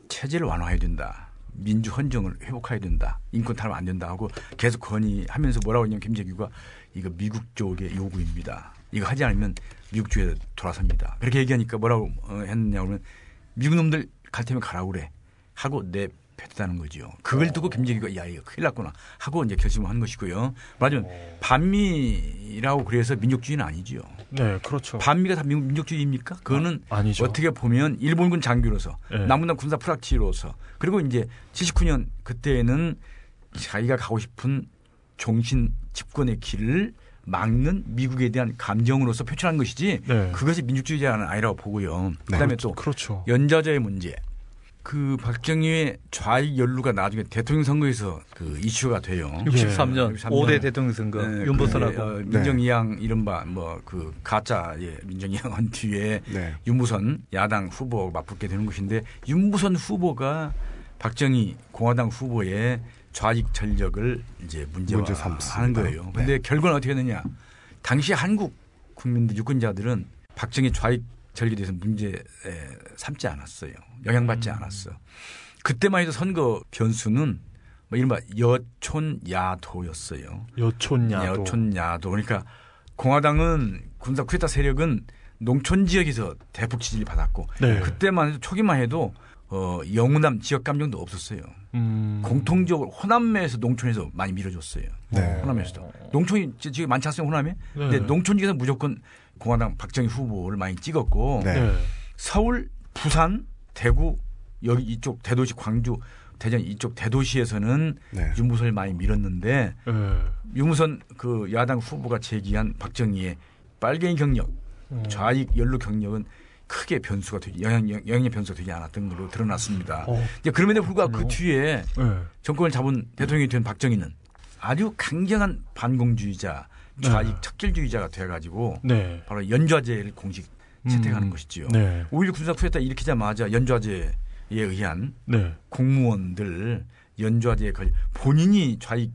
체제를 완화해야 된다. 민주 헌정을 회복해야 된다. 인권 탈압 안 된다 하고 계속 건의하면서 뭐라고 했냐면 김재규가 이거 미국 쪽의 요구입니다. 이거 하지 않으면 미국 쪽에 돌아섭니다. 그렇게 얘기하니까 뭐라고 어, 했느냐 그러면 미국 놈들 갈 테면 가라고 그래 하고 내 뱉었다는 거죠. 그걸 듣고 김재규가 야 이거 큰일 났구나 하고 이제 결심을 한 것이고요. 말하자면 반미라고 그래서 민족주의는 아니죠. 네, 그렇죠. 반미가 다 민- 민족주의입니까? 그거는 아, 아니죠. 어떻게 보면 일본군 장교로서 네. 남문당 군사 프락치로서 그리고 이제 79년 그때는 자기가 가고 싶은 종신 집권의 길을 막는 미국에 대한 감정으로서 표출한 것이지 네. 그것이 민족주의자는 아니라고 보고요. 그다음에 또 그렇죠. 연좌제의 문제. 그 박정희의 좌익 연루가 나중에 대통령 선거에서 그 이슈가 돼요. 63년 63년. 5대 대통령 선거 네, 윤보선하고 그, 어, 민정이양 이른바 뭐 그 가짜의 민정이양한 뒤에 네. 윤무선 야당 후보 맞붙게 되는 것인데 윤무선 후보가 박정희 공화당 후보의 좌익 전력을 이제 문제 문제화하는 삼습니다. 거예요. 근데 네. 결과는 어떻게 되느냐? 당시 한국 국민들 유권자들은 박정희 좌익 전력에 대해서 문제 에, 삼지 않았어요. 영향받지 않았어. 그때만 해도 선거 변수는 뭐 이른바 여촌야도였어요. 여촌야도. 여촌야도. 그러니까 공화당은 군사 쿠데타 세력은 농촌 지역에서 대폭 지지를 받았고 네. 그때만 해도 초기만 해도 어, 영우남 지역 감정도 없었어요. 음. 공통적으로 호남에서 농촌에서 많이 밀어줬어요. 네. 호남에서도 농촌이 지- 지금 많지 않습니까 호남에? 근데 네. 농촌 지역에서 무조건 공화당 박정희 후보를 많이 찍었고 네. 네. 서울, 부산, 대구 여기 이쪽 대도시 광주, 대전 이쪽 대도시에서는 네. 윤무선을 많이 밀었는데 네. 윤무선 그 야당 후보가 제기한 박정희의 빨갱이 경력, 음. 좌익 연루 경력은 크게 변수가 되지 영향 영향의 변수가 되지 않았던 걸로 드러났습니다. 어, 이제 그럼에도 불구하고 그 그렇군요. 뒤에 네. 정권을 잡은 대통령이 된 박정희는 아주 강경한 반공주의자, 좌익 네. 척결주의자가 돼가지고 네. 바로 연좌제를 공식 채택하는 음. 것이지요. 네. 5.16 군사 쿠데타 일으키자마자 연좌제에 의한 네. 공무원들 연좌제에 걸 본인이 좌익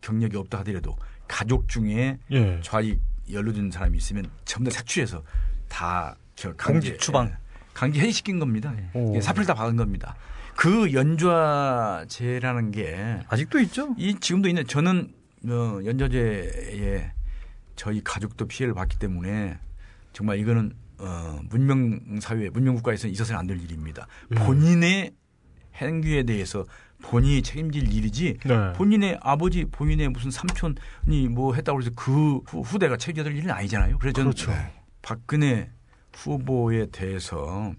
경력이 없다 하더라도 가족 중에 예. 좌익 연루된 사람이 있으면 전부 다 색출해서 다 저 강제 추방. 예, 강제 해직시킨 겁니다. 오. 예, 사표를 다 박은 겁니다. 그 연좌제라는 게 아직도 있죠. 이 지금도 있는 저는 어, 연좌제에 저희 가족도 피해를 봤기 때문에 정말 이거는 어, 문명 사회, 문명 국가에서는 있어서는 안 될 일입니다. 예. 본인의 행위에 대해서 본인이 책임질 일이지 네. 본인의 아버지, 본인의 무슨 삼촌이 뭐 했다고 해서 그 후- 후대가 책임져야 될 일은 아니잖아요. 그래서 저는 그렇죠. 박근혜 후보에 대해서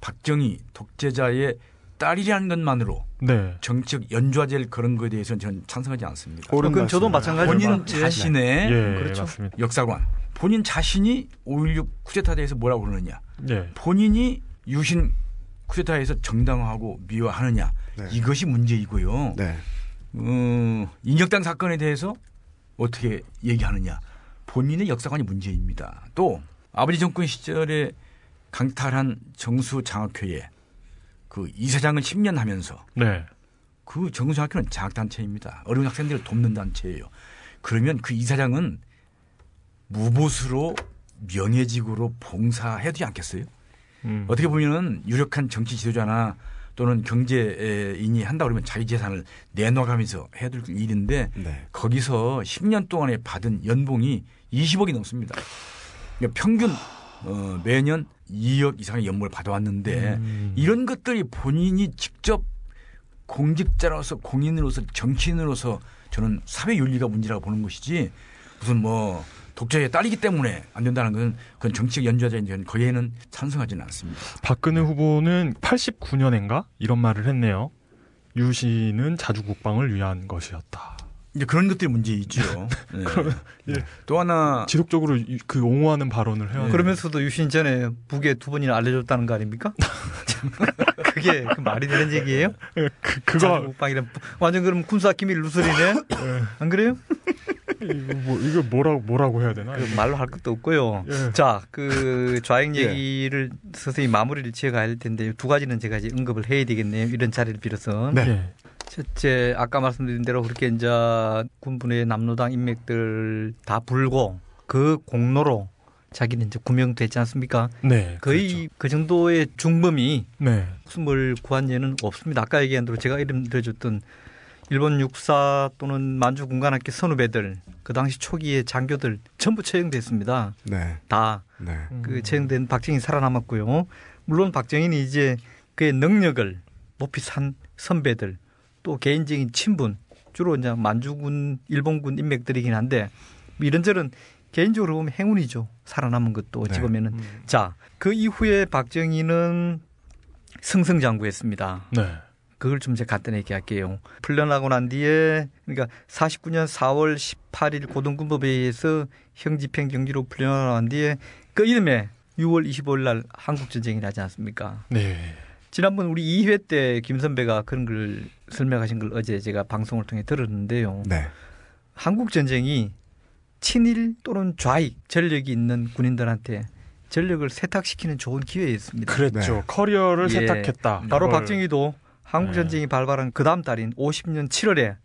박정희 독재자의 딸이라는 것만으로 네. 정치적 연좌제를 그런 거에 대해서는 저는 찬성하지 않습니다. 그건 저도. 마찬가지로 본인 예. 자신의 예, 그렇죠. 맞습니다. 역사관, 본인 자신이 5.16 쿠데타에 대해서 뭐라고 그러느냐, 네. 본인이 유신 쿠데타에서 정당화하고 미화하느냐, 네. 이것이 문제이고요. 네. 어, 인혁당 사건에 대해서 어떻게 얘기하느냐, 본인의 역사관이 문제입니다. 또 아버지 정권 시절에 강탈한 정수 장학회에 그 이사장을 10년 하면서 네. 그 정수 학교는 장학단체입니다. 어려운 학생들을 돕는 단체예요. 그러면 그 이사장은 무보수로 명예직으로 봉사해야 되지 않겠어요? 음. 어떻게 보면은 유력한 정치 지도자나 또는 경제인이 한다 그러면 자기 재산을 내놔가면서 해야 될 일인데 네. 거기서 10년 동안에 받은 연봉이 20억이 넘습니다. 그러니까 평균 어, 매년 2억 이상의 연봉을 받아왔는데 음. 이런 것들이 본인이 직접 공직자로서 공인으로서 정치인으로서 저는 사회 윤리가 문제라고 보는 것이지 무슨 뭐 독재의 딸이기 때문에 안 된다는 것은 그건 정치적 연좌자인 거기에는 찬성하지는 않습니다. 박근혜 후보는 89년인가 이런 말을 했네요. 유신은 자주 국방을 위한 것이었다. 이제 그런 것들이 문제이죠. 네. 예. 또 하나 지속적으로 이- 그 옹호하는 발언을 해요. 네. 그러면서도 유신 전에 북에 두 번이나 알려줬다는 거 아닙니까? 그게 그 말이 되는 얘기예요? 그, 그거 국방이란 완전 그럼 군사 기밀 누설이네. 안 그래요? 이거, 뭐, 이거 뭐라고 뭐라고 해야 되나? 그 말로 할 것도 없고요. 예. 자, 그 좌익 예. 얘기를 서서히 마무리를 지어가야 할 텐데 두 가지는 제가 이제 언급을 해야 되겠네요. 이런 자리를 빌어서. 네. 예. 첫째, 아까 말씀드린 대로 그렇게 이제 군부의 남로당 인맥들 다 불고 그 공로로 자기는 이제 구명됐지 않습니까? 네. 거의 그렇죠. 그 정도의 중범이 네. 목숨을 구한 예는 없습니다. 아까 얘기한 대로 제가 이름 들어줬던 일본 육사 또는 만주 군관학교 선후배들 그 당시 초기의 장교들 전부 처형됐습니다. 네. 다 네. 그 처형된 박정희 살아남았고요. 물론 박정희는 이제 그의 능력을 높이 산 선배들 또 개인적인 친분 주로 이제 만주군 일본군 인맥들이긴 한데 이런저런 개인적으로 보면 행운이죠. 살아남은 것도 어찌 네. 보면은 자그 이후에 박정희는 승승장구했습니다. 네. 그걸 좀 제가 간단히 얘기할게요. 풀려나고 난 뒤에 그러니까 49년 4월 18일 고등군법에 의해서 형집행 경기로 풀려나고 뒤에 그 이듬해 6월 25일 날 한국 전쟁이 나지 않습니까? 네. 지난번 우리 2회 때 김 선배가 그런 걸 설명하신 걸 어제 제가 방송을 통해 들었는데요. 네. 한국 전쟁이 친일 또는 좌익 전력이 있는 군인들한테 전력을 세탁시키는 좋은 기회였습니다. 그랬죠. 네. 커리어를 예. 세탁했다. 바로 이걸- 박정희도 한국 네. 전쟁이 발발한 그 다음 달인 50년 7월에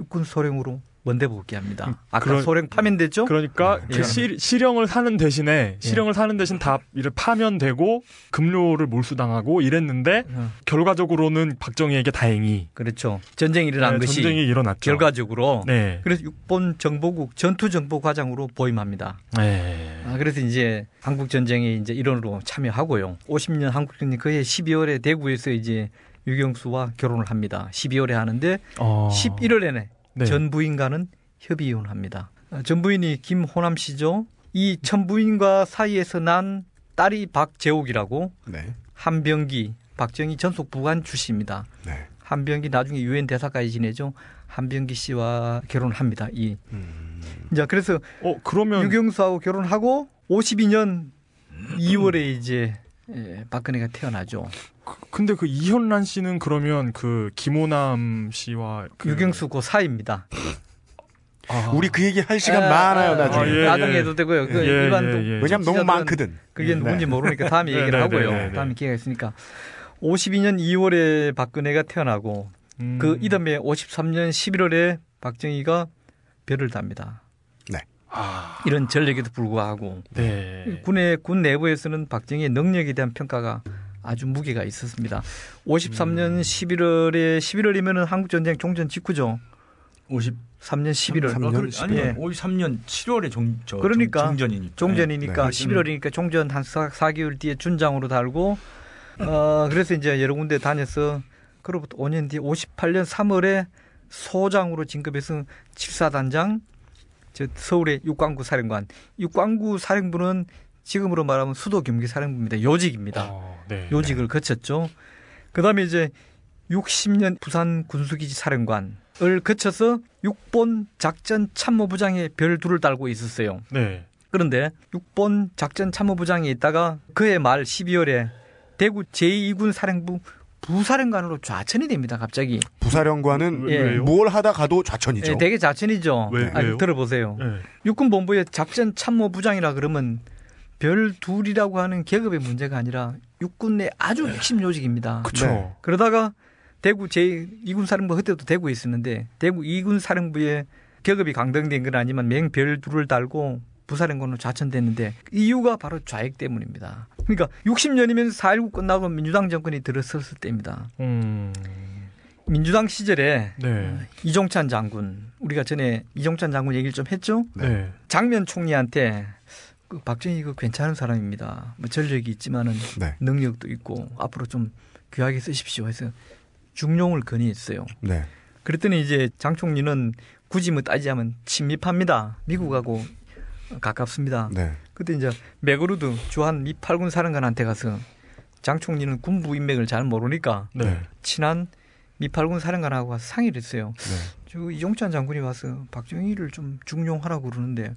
육군 소령으로 원대 복귀합니다. 아까 그런- 소령 파면됐죠? 그러니까 예. 그 시, 실형을 사는 대신에 실형을 사는 대신 다 이를 파면되고 급료를 몰수당하고 이랬는데 어, 결과적으로는 박정희에게 다행히 그렇죠. 전쟁이 일어난 네, 것이 전쟁이 일어났죠. 결과적으로 네. 그래서 육본 정보국 전투 정보 과장으로 보임합니다. 네. 아, 그래서 이제 한국 전쟁에 이제 일원으로 참여하고요. 50년 한국 전쟁 그해 12월에 대구에서 이제 유경수와 결혼을 합니다. 12월에 하는데 어. 11월에는 네. 전 부인과는 협의 이혼합니다. 어, 전 부인이 김호남 씨죠. 이 전 부인과 사이에서 난 딸이 박재옥이라고 네. 한병기 박정희 전속 부관 출신입니다. 네. 한병기 나중에 유엔 대사까지 지내죠. 한병기 씨와 결혼을 합니다. 이 음. 자 그래서 어 그러면 유경수하고 결혼하고 52년 2월에 이제 예, 박근혜가 태어나죠. 그- 근데 그 이현란 씨는 그러면 그 김호남 씨와 그 유경수 그 사이입니다. 아. 우리 그 얘기 할 시간 아, 많아요 아, 나중에. 아, 예, 나중에 예. 해도 되고요. 그 예, 일반 예, 예. 왜냐면 너무 많거든. 그게 네. 누군지 모르니까 다음에 얘기를 네, 네, 하고요. 네, 네, 네. 다음에 기회가 있으니까 52년 2월에 박근혜가 태어나고 음. 그 이듬해 53년 11월에 박정희가 별을 답니다. 아. 이런 전력에도 불구하고 네. 군의 군 내부에서는 박정희의 능력에 대한 평가가 아주 무게가 있었습니다. 53년 11월에 11월이면은 한국 전쟁 종전 직후죠. 50 3년 11월. 삼- 아, 그, 삼년 아니 예. 53년 7월에 종, 저, 그러니까 종, 종전이니까. 종전이니까 네. 11월이니까 종전 한 4, 4개월 뒤에 준장으로 달고 어 그래서 이제 여러 군데 다녀서 그로부터 5년 뒤에 58년 3월에 소장으로 진급해서 7사단장 저 서울의 육광구 사령관 육광구 사령부는 지금으로 말하면 수도 경기 사령부입니다. 요직입니다. 어, 네. 요직을 거쳤죠. 그다음에 이제 60년 부산 군수기지 사령관을 거쳐서 육본 작전 참모부장에 별 둘을 달고 있었어요. 네. 그런데 6번 작전 참모부장에 있다가 그해 말 12월에 대구 제2군 사령부 부사령관으로 좌천이 됩니다. 갑자기. 부사령관은 예. 왜요? 뭘 하다 가도 좌천이죠. 예, 되게 좌천이죠. 왜- 아니, 왜요? 들어보세요. 네. 육군 본부의 작전 참모 부장이라 그러면 별 둘이라고 하는 계급의 문제가 아니라 육군 내 아주 핵심 요직입니다. 그쵸. 네. 그러다가 대구 제2군 사령부 그때도 대구에 있었는데 대구 2군 사령부에 계급이 강등된 건 아니지만 맹 별 둘을 달고 부사령관으로 좌천됐는데 이유가 바로 좌익 때문입니다. 그러니까 60년이면 4.19 끝나고 민주당 정권이 들어섰을 때입니다. 음. 민주당 시절에 네. 이종찬 장군 우리가 전에 이종찬 장군 얘기를 좀 했죠. 네. 장면 총리한테 그 박정희 그 괜찮은 사람입니다. 뭐 전력이 있지만은 네. 능력도 있고 앞으로 좀 귀하게 쓰십시오 해서 중용을 건의했어요. 네. 그랬더니 이제 장 총리는 굳이 뭐 따지자면 친밀합니다. 미국하고 가깝습니다. 네. 그때 이제 맥그루드 주한 미 8군 사령관한테 가서 장 총리는 군부 인맥을 잘 모르니까 네. 친한 미 8군 사령관하고 가서 상의를 했어요. 네. 저 이종찬 장군이 와서 박정희를 좀 중용하라고 그러는데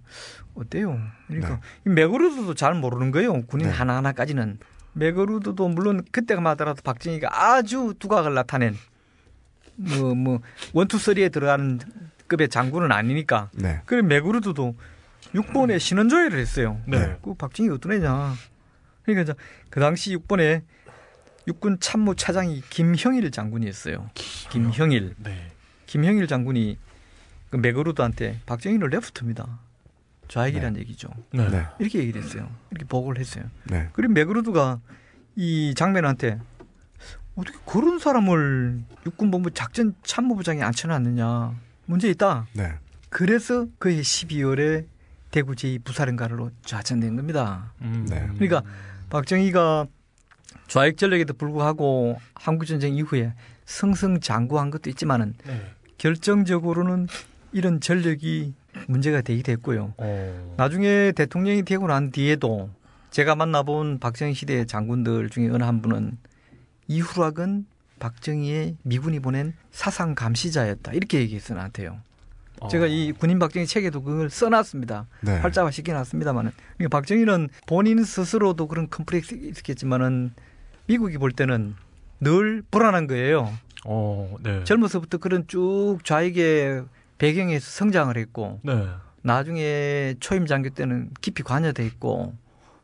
어때요? 그러니까 이 맥그루드도 잘 모르는 거예요. 군인 네. 하나하나까지는. 맥그루드도 물론 그때가 마더라도 박정희가 아주 두각을 나타낸 뭐, 뭐, 원투 쓰리에 들어가는 급의 장군은 아니니까. 네. 그래, 맥그루드도 6번에 신원조회를 했어요. 네. 그 박정희 어떤 애냐. 그러니까 이제 그 당시 6번에 육군 참모 차장이 김형일 장군이었어요. 김형일. 네. 김형일 장군이 그 맥그루드한테 박정희를 레프트입니다. 좌익이라는 얘기죠. 네. 네. 이렇게 얘기를 했어요. 이렇게 보고를 했어요. 네. 그리고 메그루드가 이 장면한테 어떻게 그런 사람을 육군본부 작전 참모부장에 앉혀놨느냐 문제 있다. 네. 그래서 그해 12월에 대구 제2부사령관으로 좌천된 겁니다. 음. 네. 그러니까 박정희가 좌익 전력에도 불구하고 한국 전쟁 이후에 승승장구한 것도 있지만은 네. 결정적으로는 이런 전력이 문제가 되게 됐고요. 어. 나중에 대통령이 되고 난 뒤에도 제가 만나본 박정희 시대 장군들 중에 어느 한 분은 이후락은 박정희의 미군이 보낸 사상 감시자였다 이렇게 얘기했어 나한테요. 어. 제가 이 군인 박정희 책에도 그걸 써놨습니다. 네. 활자화 시켜놨습니다만은 그러니까 박정희는 본인 스스로도 그런 컴플렉스 있었겠지만은 미국이 볼 때는 늘 불안한 거예요. 어. 네. 젊어서부터 그런 쭉 좌익의 배경에서 성장을 했고 네. 나중에 초임 장교 때는 깊이 관여돼 있고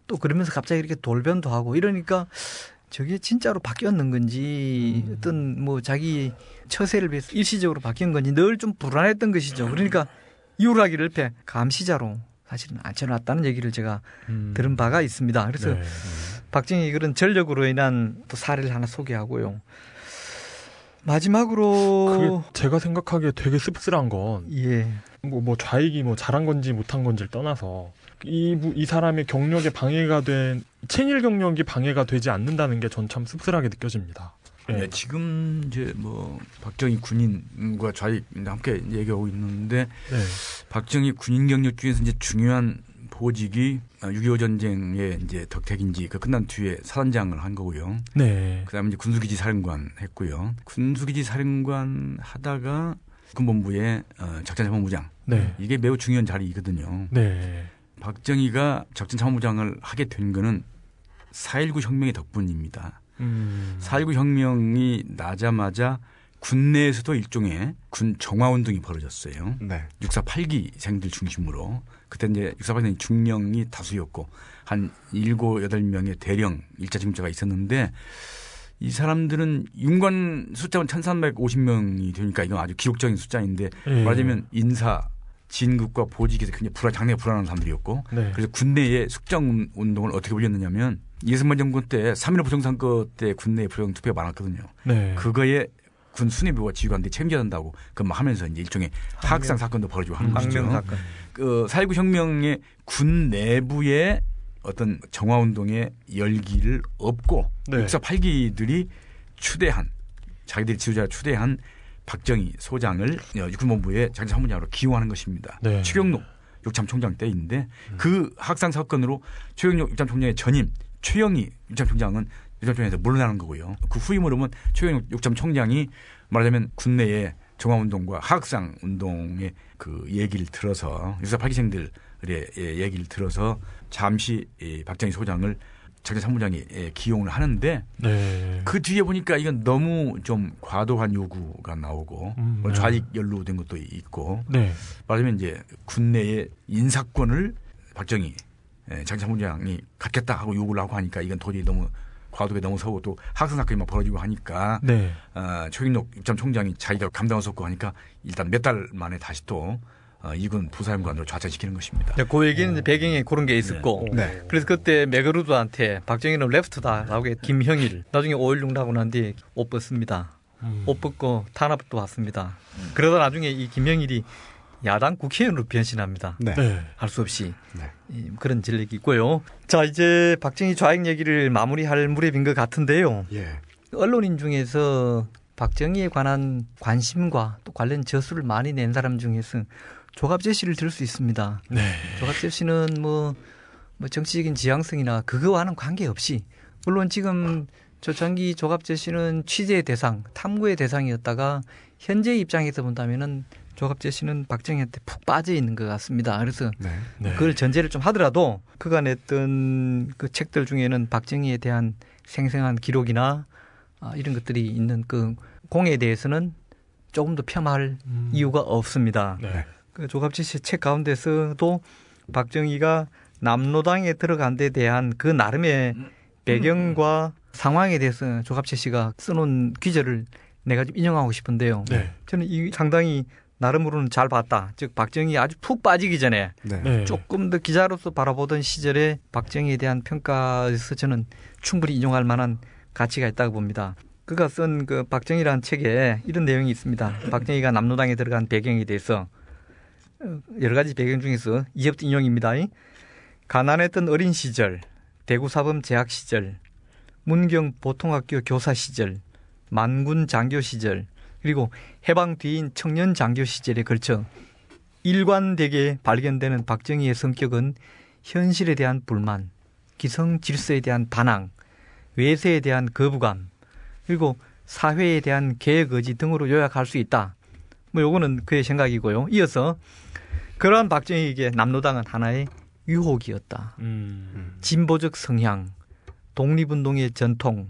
또 그러면서 갑자기 이렇게 돌변도 하고 이러니까 저게 진짜로 바뀌었는 건지 음. 어떤 뭐 자기 처세를 위해서 일시적으로 바뀐 건지 늘 좀 불안했던 것이죠. 그러니까 이후라기를 옆에 감시자로 사실은 앉혀놨다는 얘기를 제가 음. 들은 바가 있습니다. 그래서 네. 박정희 그런 전력으로 인한 또 사례를 하나 소개하고요. 마지막으로 제가 생각하기에 되게 씁쓸한 건 예. 뭐, 뭐 좌익이 뭐 잘한 건지 못한 건지를 떠나서 이, 부- 이 사람의 경력에 방해가 된 친일 경력이 방해가 되지 않는다는 게 전 참 씁쓸하게 느껴집니다. 예. 네, 지금 이제 뭐 박정희 군인과 좌익 함께 얘기하고 있는데 네. 박정희 군인 경력 중에서 이제 중요한 보직이 6.25 전쟁의 이제 덕택인지 그 끝난 뒤에 사단장을 한 거고요. 네. 그다음에 이제 군수기지 사령관 했고요. 군수기지 사령관 하다가 군본부의 어, 작전참모부장 네. 이게 매우 중요한 자리이거든요. 네. 박정희가 작전 참모부장을 하게 된 거는 4.19 혁명의 덕분입니다. 음. 4.19 혁명이 나자마자 군내에서도 일종의 군 정화 운동이 벌어졌어요. 네. 6사 8기생들 중심으로 그때 이제 6사 8기생 중령이 다수였고 한 7, 8명의 대령 일자 징자가 있었는데 이 사람들은 윤관 숫자는 1350명이 되니까 이건 아주 기록적인 숫자인데 예. 말하자면 인사 진급과 보직에서 굉장히 불안, 장래가 불안한 사람들이었고 네. 그래서 군내의 숙정 운동을 어떻게 벌였느냐면 이승만 정권 때 3.15 부정선거 때 군내에 부정 투표가 많았거든요. 네. 그거에 군 수뇌부와 지휘관들이 책임져야 한다고 그만 하면서 이제 일종의 하악상 사건도 벌어지고 하는 것이죠. 사건. 그4.19 혁명의 군 내부의 어떤 정화 운동의 열기를 업고 네. 육사 8기들이 추대한 자기들이 지도자를 추대한 박정희 소장을 육군본부의 자기 사무장으로 기용하는 것입니다. 네. 최경록 육참총장 때인데 그 학상 사건으로 최경록 육참총장의 전임 최영희 육참총장은 육참총장에서 물러나는 거고요. 그 후임으로 면 최경록 육참총장이 말하자면 군내의 정화운동과 하학상 운동의 그 얘기를 들어서 유사 파기생들의 얘기를 들어서 잠시 이 박정희 소장을 작전 참모장이 예, 기용을 하는데 네. 그 뒤에 보니까 이건 너무 좀 과도한 요구가 나오고 음, 뭐 네. 좌익 연루된 것도 있고 네. 말하자면 이제 군내의 인사권을 박정희 예, 장참모장이 갖겠다 하고 요구를 하고 하니까 이건 도저히 너무 과도에 넘어서고 또 학생 사건이 막 벌어지고 하니까 네. 어, 최경록 입장 총장이 자기가 감당할 수 없고 하니까 일단 몇 달 만에 다시 또 어, 이군 부사령관으로 좌천시키는 것입니다. 네, 그 얘기는 이제 배경에 그런 게 있었고. 네. 그래서 그때 메가루드한테 박정희는 레프트다라고 해 김형일 나중에 5.16 나고 난 뒤에 옷 벗습니다. 음. 옷 벗고 탄압도 받습니다. 그러다 나중에 이 김형일이 야당 국회의원으로 변신합니다. 네. 네. 할수 없이 네. 이, 그런 전력이 있고요. 자 이제 박정희 좌익 얘기를 마무리할 무렵인 것 같은데요. 예. 언론인 중에서 박정희에 관한 관심과 또 관련 저수를 많이 낸 사람 중에서 조갑재 씨를 들수 있습니다. 네. 조갑재 씨는 뭐, 뭐 정치적인 지향성이나 그거와는 관계없이 물론 지금 조창기 조갑재 씨는 취재의 대상, 탐구의 대상이었다가 현재 입장에서 본다면은 조갑재 씨는 박정희한테 푹 빠져 있는 것 같습니다. 그래서 네. 네. 그걸 전제를 좀 하더라도 그가 냈던 그 책들 중에는 박정희에 대한 생생한 기록이나 아, 이런 것들이 있는 그 공에 대해서는 조금 더 폄하할 음. 이유가 없습니다. 네. 그 조갑지 씨 책 가운데서도 박정희가 남로당에 들어간 데 대한 그 나름의 배경과 상황에 대해서 조갑재 씨가 써놓은 기절을 내가 좀 인용하고 싶은데요. 네. 저는 이 상당히 나름으로는 잘 봤다. 즉 박정희 아주 푹 빠지기 전에 네. 네. 조금 더 기자로서 바라보던 시절에 박정희에 대한 평가에서 저는 충분히 인용할 만한 가치가 있다고 봅니다. 그가 쓴 그 박정희라는 책에 이런 내용이 있습니다. 박정희가 남로당에 들어간 배경에 대해서 어, 여러 가지 배경 중에서 이제부터 인용입니다. 가난했던 어린 시절, 대구사범 재학 시절, 문경 보통학교 교사 시절, 만군 장교 시절, 그리고 해방 뒤인 청년 장교 시절에 걸쳐 일관되게 발견되는 박정희의 성격은 현실에 대한 불만, 기성 질서에 대한 반항, 외세에 대한 거부감, 그리고 사회에 대한 계획 의지 등으로 요약할 수 있다. 뭐 요거는 그의 생각이고요. 이어서 그러한 박정희에게 남로당은 하나의 유혹이었다. 음. 진보적 성향, 독립운동의 전통,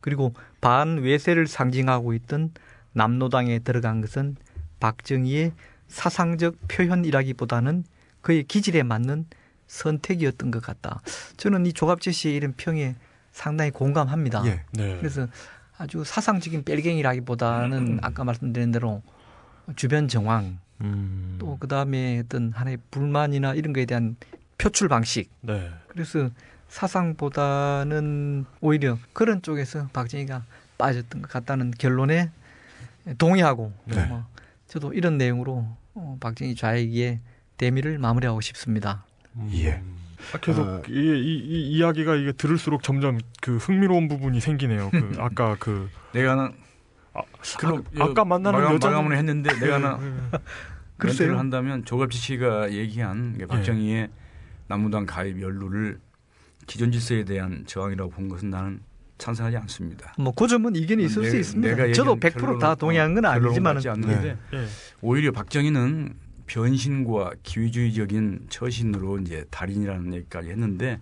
그리고 반외세를 상징하고 있던 남로당에 들어간 것은 박정희의 사상적 표현이라기보다는 그의 기질에 맞는 선택이었던 것 같다. 저는 이 조갑재 씨의 이런 평에 상당히 공감합니다. 예. 네. 그래서 아주 사상적인 뺄갱이라기보다는 아까 말씀드린 대로 주변 정황 음. 또 그다음에 어떤 하나의 불만이나 이런 거에 대한 표출 방식 네. 그래서 사상보다는 오히려 그런 쪽에서 박정희가 빠졌던 것 같다는 결론에 동의하고 네. 뭐 저도 이런 내용으로 어, 박정희 좌익의 대미를 마무리하고 싶습니다. 예. 아, 계속 아. 이, 이, 이 이야기가 이게 들을수록 점점 그 흥미로운 부분이 생기네요. 그 아까 그 내가 아, 그럼 아, 아까 만나는 마감, 여자 마감을 했는데 내가 하나 글쎄요. 멘트를 한다면 조갑지 씨가 얘기한 게 박정희의 남무당 가입 연루를 기존 질서에 대한 저항이라고 본 것은 나는 찬성하지 않습니다. 뭐 그 점은 이견이 있을 내- 수 있습니다. 저도 얘기한 100%다 결론은- 동의한 건 아니지만 않는데 예. 오히려 박정희는 변신과 기회주의적인 처신으로 이제 달인이라는 얘기까지 했는데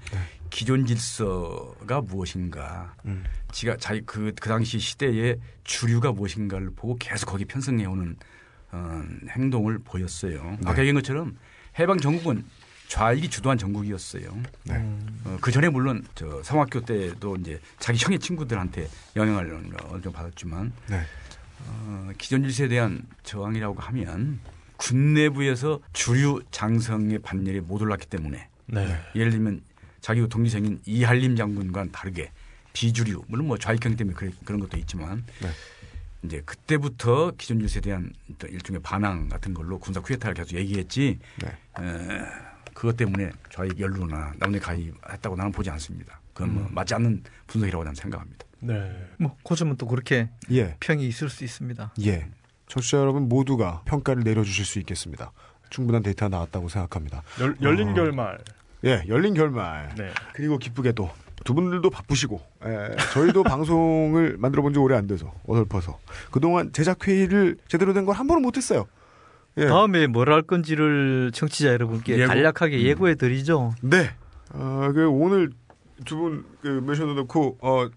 기존 질서가 무엇인가, 음. 지가 자기 그, 그 당시 시대의 주류가 무엇인가를 보고 계속 거기 편성해 오는 어, 행동을 보였어요. 아까 얘기한 것처럼 해방 전국은 좌익이 주도한 전국이었어요. 네. 어, 그 전에 물론 저 성학교 때도 이제 자기 형의 친구들한테 영향을 어느 정도 받았지만 네. 어, 기존 질서에 대한 저항이라고 하면 군 내부에서 주류 장성의 반열에 못 올랐기 때문에 네. 예를 들면 자기 동기생인 이한림 장군과는 다르게 비주류 물론 뭐 좌익형 때문에 그래- 그런 것도 있지만 네. 이제 그때부터 기존 질서에 대한 일종의 반항 같은 걸로 군사 쿠데타를 계속 얘기했지 네. 에, 그것 때문에 좌익 연루나 남녀 가입했다고 나는 보지 않습니다. 그건 음. 뭐 맞지 않는 분석이라고 나는 생각합니다. 네. 뭐그 점은 또 그렇게 예. 평이 있을 수 있습니다. 예. 청취자 여러분 모두가 평가를 내려주실 수 있겠습니다. 충분한 데이터가 나왔다고 생각합니다. 열, 열린 어. 결말. 예, 열린 결말. 네. 그리고 기쁘게도 두 분들도 바쁘시고 예, 저희도 방송을 만들어 본 지 오래 안 돼서 어설퍼서 그동안 제작 회의를 제대로 된 걸 한 번은 못 했어요. 예. 다음에 뭘 할 건지를 청취자 여러분께 예고. 간략하게 예고해 드리죠. 네. 어, 그 오늘 두분그 메셔도 넣고 어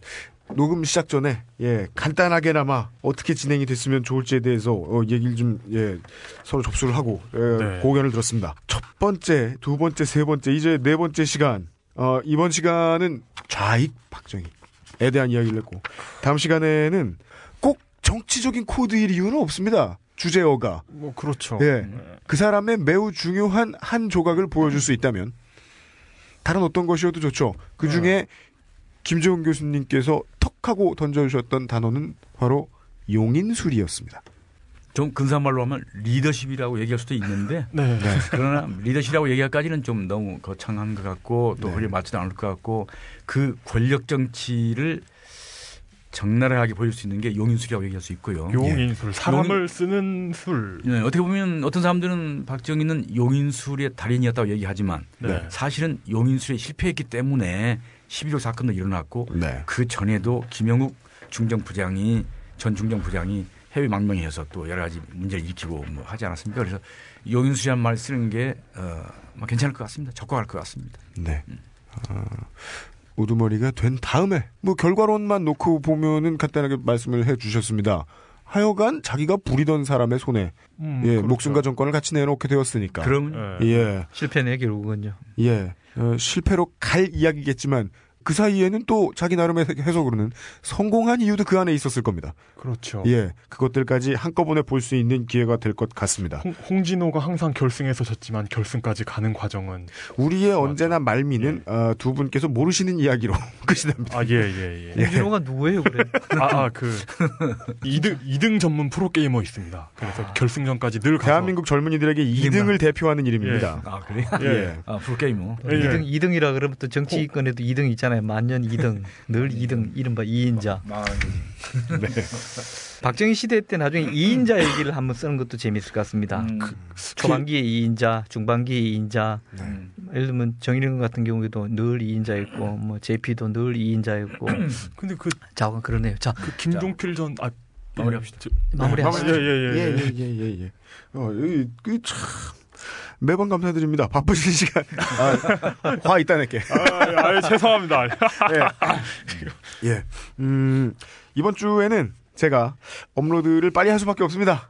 녹음 시작 전에 예 간단하게나마 어떻게 진행이 됐으면 좋을지에 대해서 어, 얘기를 좀예 서로 접수를 하고 예, 네. 고견을 들었습니다. 첫 번째, 두 번째, 세 번째 이제 네 번째 시간 어 이번 시간은 좌익 박정희에 대한 이야기를 했고 다음 시간에는 꼭 정치적인 코드일 이유는 없습니다. 주제어가 뭐 그렇죠. 예. 네. 그 사람의 매우 중요한 한 조각을 보여줄 수 있다면 다른 어떤 것이어도 좋죠. 그 중에 김재훈 교수님께서 턱 하고 던져주셨던 단어는 바로 용인술이었습니다. 좀 근사한 말로 하면 리더십이라고 얘기할 수도 있는데 네. 그러나 리더십이라고 얘기할까지는 좀 너무 거창한 것 같고 또 네. 허리에 맞지도 않을 것 같고 그 권력 정치를 적나라하게 보일 수 있는 게 용인술이라고 얘기할 수 있고요. 용인술. 사람을 쓰는 술. 네, 어떻게 보면 어떤 사람들은 박정희는 용인술의 달인이었다고 얘기하지만 네. 사실은 용인술에 실패했기 때문에 11.5 사건도 일어났고 네. 그 전에도 김영욱 중정부장이 전 중정부장이 해외 망명해서 또 여러 가지 문제를 일으키고 뭐 하지 않았습니까? 그래서 용인술이란 말 쓰는 게 어, 뭐 괜찮을 것 같습니다. 적과할 것 같습니다. 네. 아, 우두머리가 된 다음에 뭐 결과론만 놓고 보면은 간단하게 말씀을 해 주셨습니다. 하여간 자기가 부리던 사람의 손에 음, 예, 그렇죠. 목숨과 정권을 같이 내놓게 되었으니까. 그럼 예. 예, 실패네 결국은요. 예. 어, 실패로 갈 이야기겠지만 그 사이에는 또 자기 나름의 해석으로는 성공한 이유도 그 안에 있었을 겁니다. 그렇죠. 예, 그것들까지 한꺼번에 볼 수 있는 기회가 될 것 같습니다. 홍, 홍진호가 항상 결승에서 졌지만 결승까지 가는 과정은 우리의 언제나 말미는 어, 두 분께서 모르시는 이야기로 끝이 납니다. 아 예 예 예. 홍진호가 누구예요, 그래? 아그 2등 2등 전문 프로 게이머 있습니다. 그래서 결승전까지 늘 가서 대한민국 젊은이들에게 2등을 대표하는 이름입니다. 아 그래요? 예. 아 프로 게이머. 예, 예. 2등, 2등이라 그러면 또 정치권에도 2등 있잖아요. 만년 2등. 늘 2등. 이른바 2인자. 박정희 시대 때 나중에 2인자 얘기를 한번 쓰는 것도 재밌을 것 같습니다. 음. 초반기에 2인자, 중반기에 2인자. 음. 예를 들면 정일영 같은 경우에도 늘 2인자였고, 뭐 JP도 늘 2인자였고. 근데 그, 자, 그러네요. 자, 그 김종필 전 아, 마무리합시다. 저- 마무리하시죠. 예, 예, 예, 예. 예예 예 예 예. 어, 이, 그 참. 매번 감사드립니다. 바쁘신 시간. 아, 화 이따 낼게. 아, 아, 죄송합니다. 예. 예. 음, 이번 주에는 제가 업로드를 빨리 할 수밖에 없습니다.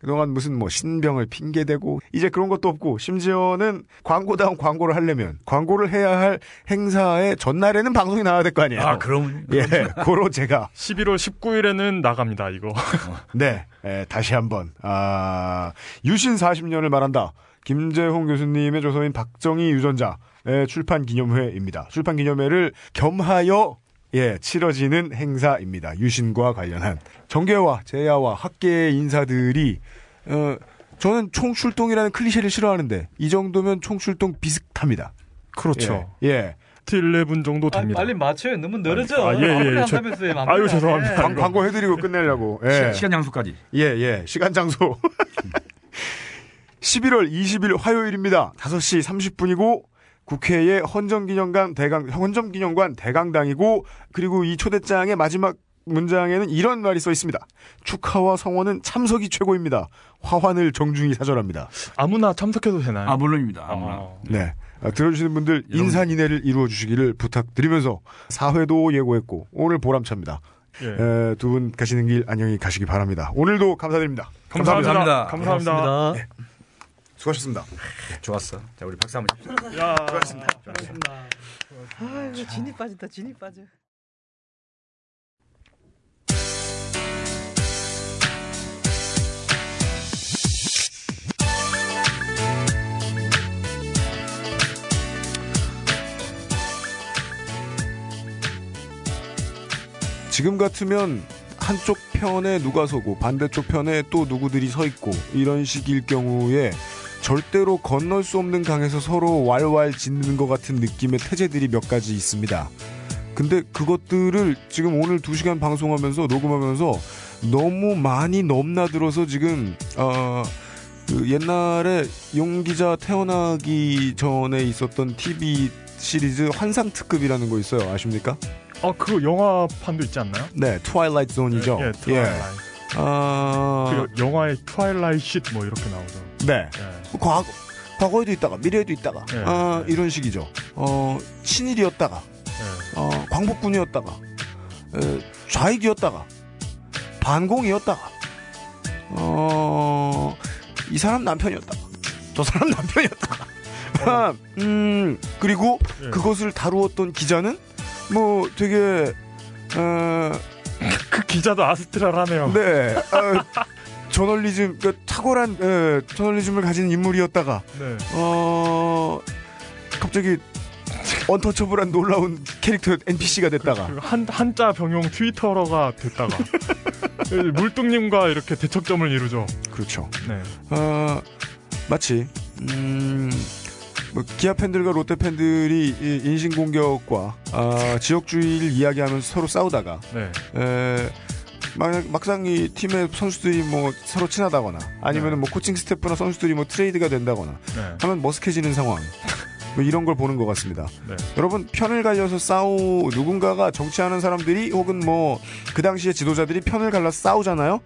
그동안 무슨 뭐 신병을 핑계대고 이제 그런 것도 없고 심지어는 광고다운 광고를 하려면 광고를 해야 할 행사의 전날에는 방송이 나와야 될 거 아니에요. 아 그럼 예. 고로 제가 11월 19일에는 나갑니다. 이거. 네, 에, 다시 한번 아, 유신 40년을 말한다. 김재홍 교수님의 조서인 박정희 유전자의 출판 기념회입니다. 출판 기념회를 겸하여 예, 치러지는 행사입니다. 유신과 관련한 정계와 제야와 학계의 인사들이 어, 저는 총출동이라는 클리셰를 싫어하는데 이 정도면 총출동 비슷합니다. 그렇죠. 예. 예. 11 정도 아, 됩니다. 빨리 맞춰요. 너무 늘어져. 아, 예, 예, 예. 저-. 아유, 죄송합니다. 광, 광고 해드리고 끝내려고. 예. 시간, 시간 장소까지. 예, 예. 시간 장소. 11월 20일 화요일입니다. 5시 30분이고 국회의 헌정기념관 대강 헌정기념관 대강당이고 그리고 이 초대장의 마지막 문장에는 이런 말이 써 있습니다. 축하와 성원은 참석이 최고입니다. 화환을 정중히 사절합니다. 아무나 참석해도 되나요? 아 물론입니다. 아무나. 아, 네. 아, 들어주시는 분들 인산인해를 이루어 주시기를 부탁드리면서 사회도 예고했고 오늘 보람차입니다. 예. 두 분 가시는 길 안녕히 가시기 바랍니다. 오늘도 감사드립니다. 감사합니다. 감사합니다. 감사합니다. 고맙습니다. 수고하셨습니다. 좋았어. 자 우리 박수 한번 칩시다. 야, 아, 이거 진이 빠진다. 진이 빠져. 지금 같으면 한쪽 편에 누가 서고 반대쪽 편에 또 누구들이 서 있고 이런 식일 경우에 절대로 건널 수 없는 강에서 서로 왈왈 짓는 것 같은 느낌의 태제들이 몇 가지 있습니다. 근데 그것들을 지금 오늘 두 시간 방송하면서 녹음하면서 너무 많이 넘나들어서 지금 어, 그 옛날에 용 기자 태어나기 전에 있었던 TV 시리즈 환상 특급이라는 거 있어요. 아십니까? 아, 그 영화판도 있지 않나요? 네, Twilight Zone이죠. 예, Twilight. 아, 그 영화의 Twilight 쉿뭐 이렇게 나오죠. 네. 예. 과거, 과거에도 있다가, 미래에도 있다가, 예, 아, 예. 이런 식이죠. 어, 친일이었다가, 예. 어, 광복군이었다가, 에, 좌익이었다가, 반공이었다가, 어, 이 사람 남편이었다가, 저 사람 남편이었다가, 아, 음, 그리고 예. 그것을 다루었던 기자는, 뭐, 되게, 어, 그 기자도 아스트랄하네요. 네, 어, 저널리즘, 그 탁월한 에, 저널리즘을 가진 인물이었다가, 네. 어, 갑자기 언터처블한 놀라운 캐릭터 NPC가 됐다가, 그리고 한 한자 병용 트위터러가 됐다가 물뚱님과 이렇게 대척점을 이루죠. 그렇죠. 네. 어, 마치 음, 뭐 기아 팬들과 롯데 팬들이 이 인신공격과 아, 지역주의를 이야기하면서 서로 싸우다가 네. 에, 막, 막상 이 팀의 선수들이 뭐 서로 친하다거나 아니면 뭐 코칭 스태프나 선수들이 뭐 트레이드가 된다거나 네. 하면 머쓱해지는 상황 뭐 이런 걸 보는 것 같습니다. 네. 여러분 편을 갈려서 싸우 누군가가 정치하는 사람들이 혹은 뭐 그 당시에 지도자들이 편을 갈라서 싸우잖아요.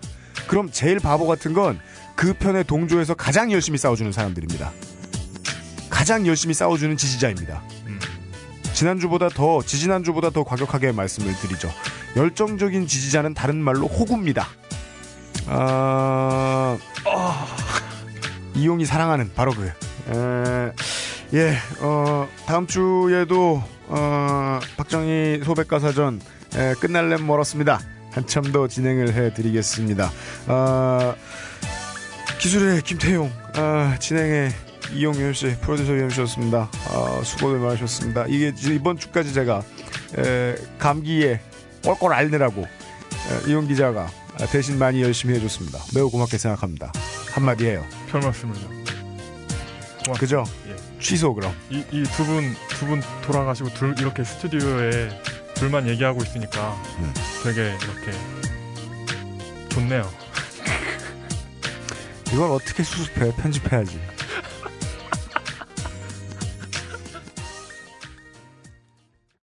그럼 제일 바보 같은 건 그 편에 동조해서 가장 열심히 싸워주는 사람들입니다. 가장 열심히 싸워주는 지지자입니다. 음. 지난주보다 더 지지난주보다 더 과격하게 말씀을 드리죠. 열정적인 지지자는 다른 말로 호구입니다. 아... 이용이 사랑하는 바로 그. 에... 예, 어, 다음 주에도 어, 박정희 소백과사전 에, 끝날렘 멀었습니다. 한참 더 진행을 해드리겠습니다. 어, 기술의 김태용, 어, 진행의 이용윤 씨, 프로듀서 이용 씨였습니다. 어, 수고들 많으셨습니다. 이게 이번 주까지 제가 에, 감기에 꼴꼴 앓느라고 에, 이용 기자가 대신 많이 열심히 해줬습니다. 매우 고맙게 생각합니다. 한마디 해요. 별 말씀을요. 고맙습니다. 그죠? 예. 취소 그럼. 이두 분 두 분 돌아가시고 둘 이렇게 스튜디오에 둘만 얘기하고 있으니까 음. 되게 이렇게 좋네요. 이걸 어떻게 수습해? 편집해야지.